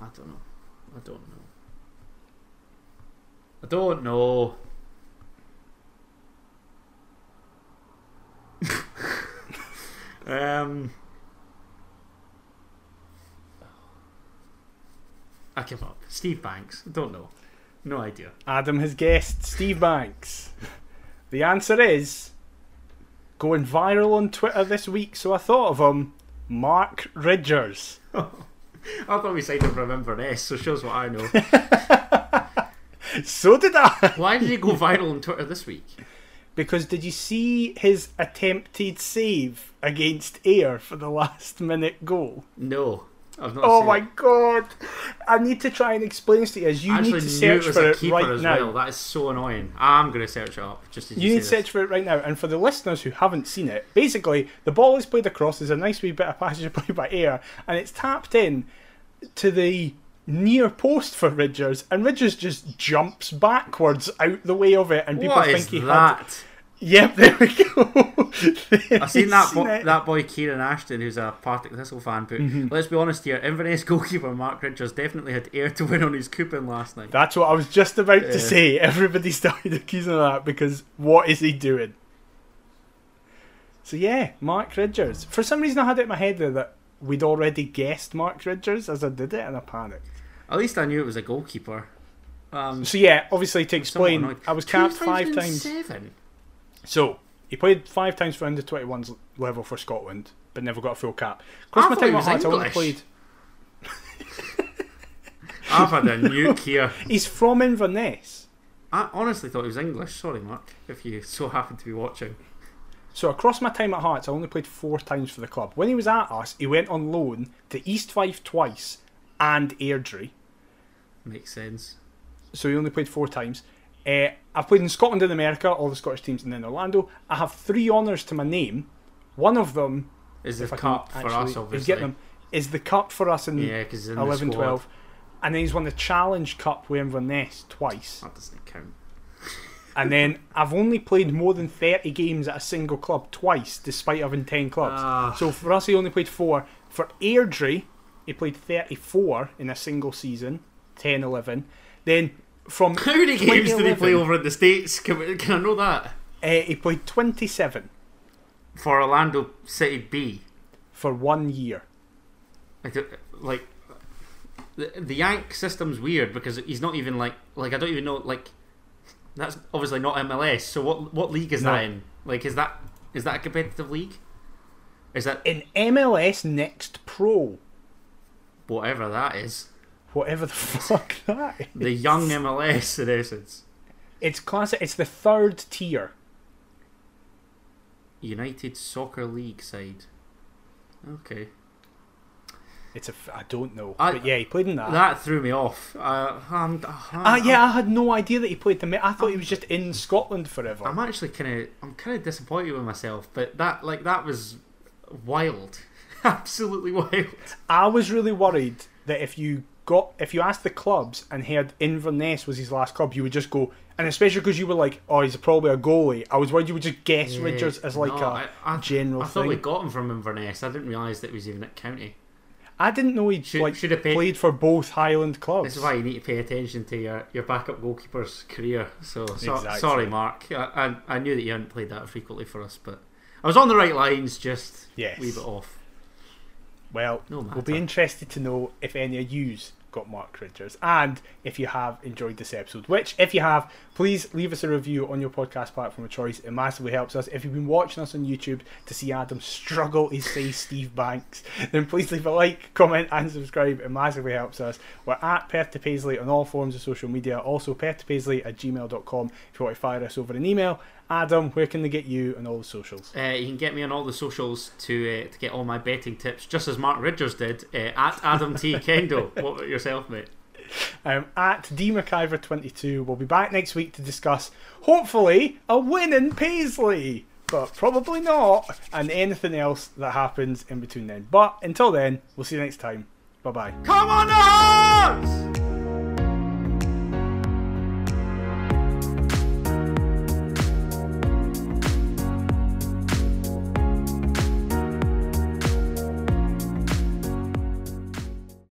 I don't know. I don't know. I don't know. <laughs> um. I give up. Steve Banks. Don't know. No idea. Adam has guessed Steve Banks. The answer is going viral on Twitter this week, so I thought of him. Mark Ridgers. <laughs> I thought we signed him from Inverness, so shows what I know. <laughs> So did I. Why did he go viral on Twitter this week? Because did you see his attempted save against Ayr for the last minute goal? No. Oh my it. god! I need to try and explain this to you as you need to search it for it right as now. well. That is so annoying. I'm going to search it up just you, You need to search for it right now. And for the listeners who haven't seen it, basically the ball is played across. There's a nice wee bit of passage play by Ayr, and it's tapped in to the near post for Ridgers, and Ridgers just jumps backwards out the way of it, and people What think he had. Yep, there we go. <laughs> I've seen that bo- it. that boy Kieran Ashton, who's a Partick Thistle fan. But Mm-hmm. let's be honest here, Inverness <laughs> goalkeeper Mark Ridgers definitely had Ayr to win on his coupon last night. That's what I was just about Yeah. to say. Everybody <laughs> started accusing of that because what is he doing? So yeah, Mark Ridgers. For some reason, I had it in my head there that we'd already guessed Mark Ridgers as I did it, and I panicked. At least I knew it was a goalkeeper. Um, So yeah, obviously to explain. I was capped five times. 2007? So he played five times for under 21s level for Scotland, but never got a full cap. Across my time at Hearts, I only played. <laughs> I've had a nuke here. <laughs> He's from Inverness. I honestly thought he was English. Sorry, Mark, if you so happen to be watching. So across my time at Hearts, I only played four times for the club. When he was at us, he went on loan to East Fife twice and Airdrie. Makes sense. so he only played four times. Uh, I've played in Scotland and America, all the Scottish teams, and then Orlando. I have three honours to my name. One of them Is the cup for us, obviously. get them is the cup for us in Yeah, in the 11 12. and then he's won the challenge cup with Inverness twice That doesn't count. <laughs> and then I've only played more than 30 games at a single club twice despite having 10 clubs Ah. so for us he only played 4 for Airdrie he played 34 in a single season 10 11 then from How many games did he play over in the States? Can, we- can I know that? uh, he played 27 For Orlando City B. for one year I like the the Yank system's weird because he's not even like like I don't even know like that's obviously not MLS. So what what league is No. that in? Like is that is that a competitive league? Is that in MLS Next Pro whatever that is? Whatever the <laughs> fuck that is The young MLS in essence. it's classic it's the third tier United Soccer League side. Okay, It's a. F- I don't know, I- but yeah, he played in that. that threw me off. Uh, I'm, Ah, yeah, I had no idea that he played the. I thought he was just in Scotland forever. I'm actually kind of I'm kind of disappointed with myself, but that like that was wild, <laughs> absolutely wild. I was really worried that if you got if you asked the clubs and heard Inverness was his last club, you would just go, and especially because you were like, oh, he's probably a goalie. I was worried you would just guess mm. Yeah, Richards as like no, a I- I- general I thought thing. we got him from Inverness. I didn't realise that he was even at county. I didn't know he Should- like should have paid- played for both Highland clubs. This is why you need to pay attention to your, your backup goalkeeper's career. So, so Exactly. sorry, Mark. I, I I knew that you hadn't played that frequently for us, but I was on the right lines. Just Yes. a wee bit off. Well, No we'll be interested to know if any of yous got Mark Ridgers and if you have enjoyed this episode. Which, if you have, please leave us a review on your podcast platform of choice. It massively helps us. If you've been watching us on YouTube to see Adam struggle to say Steve Banks, <laughs> then please leave a like, comment, and subscribe. It massively helps us. We're at Perth to Paisley on all forms of social media. Also, Perth to Paisley at gmail.com if you want to fire us over an email. Adam, where can they get you and all the socials? Uh, you can get me on all the socials to uh, to get all my betting tips, just as Mark Ridgers did uh, at Adam T <laughs> Kendo. what about yourself, mate? um, at dmcIver22. We'll be back next week to discuss, hopefully, a win in Paisley, but probably not, and anything else that happens in between then. But until then, we'll see you next time. Bye bye. Come on, the Hearts!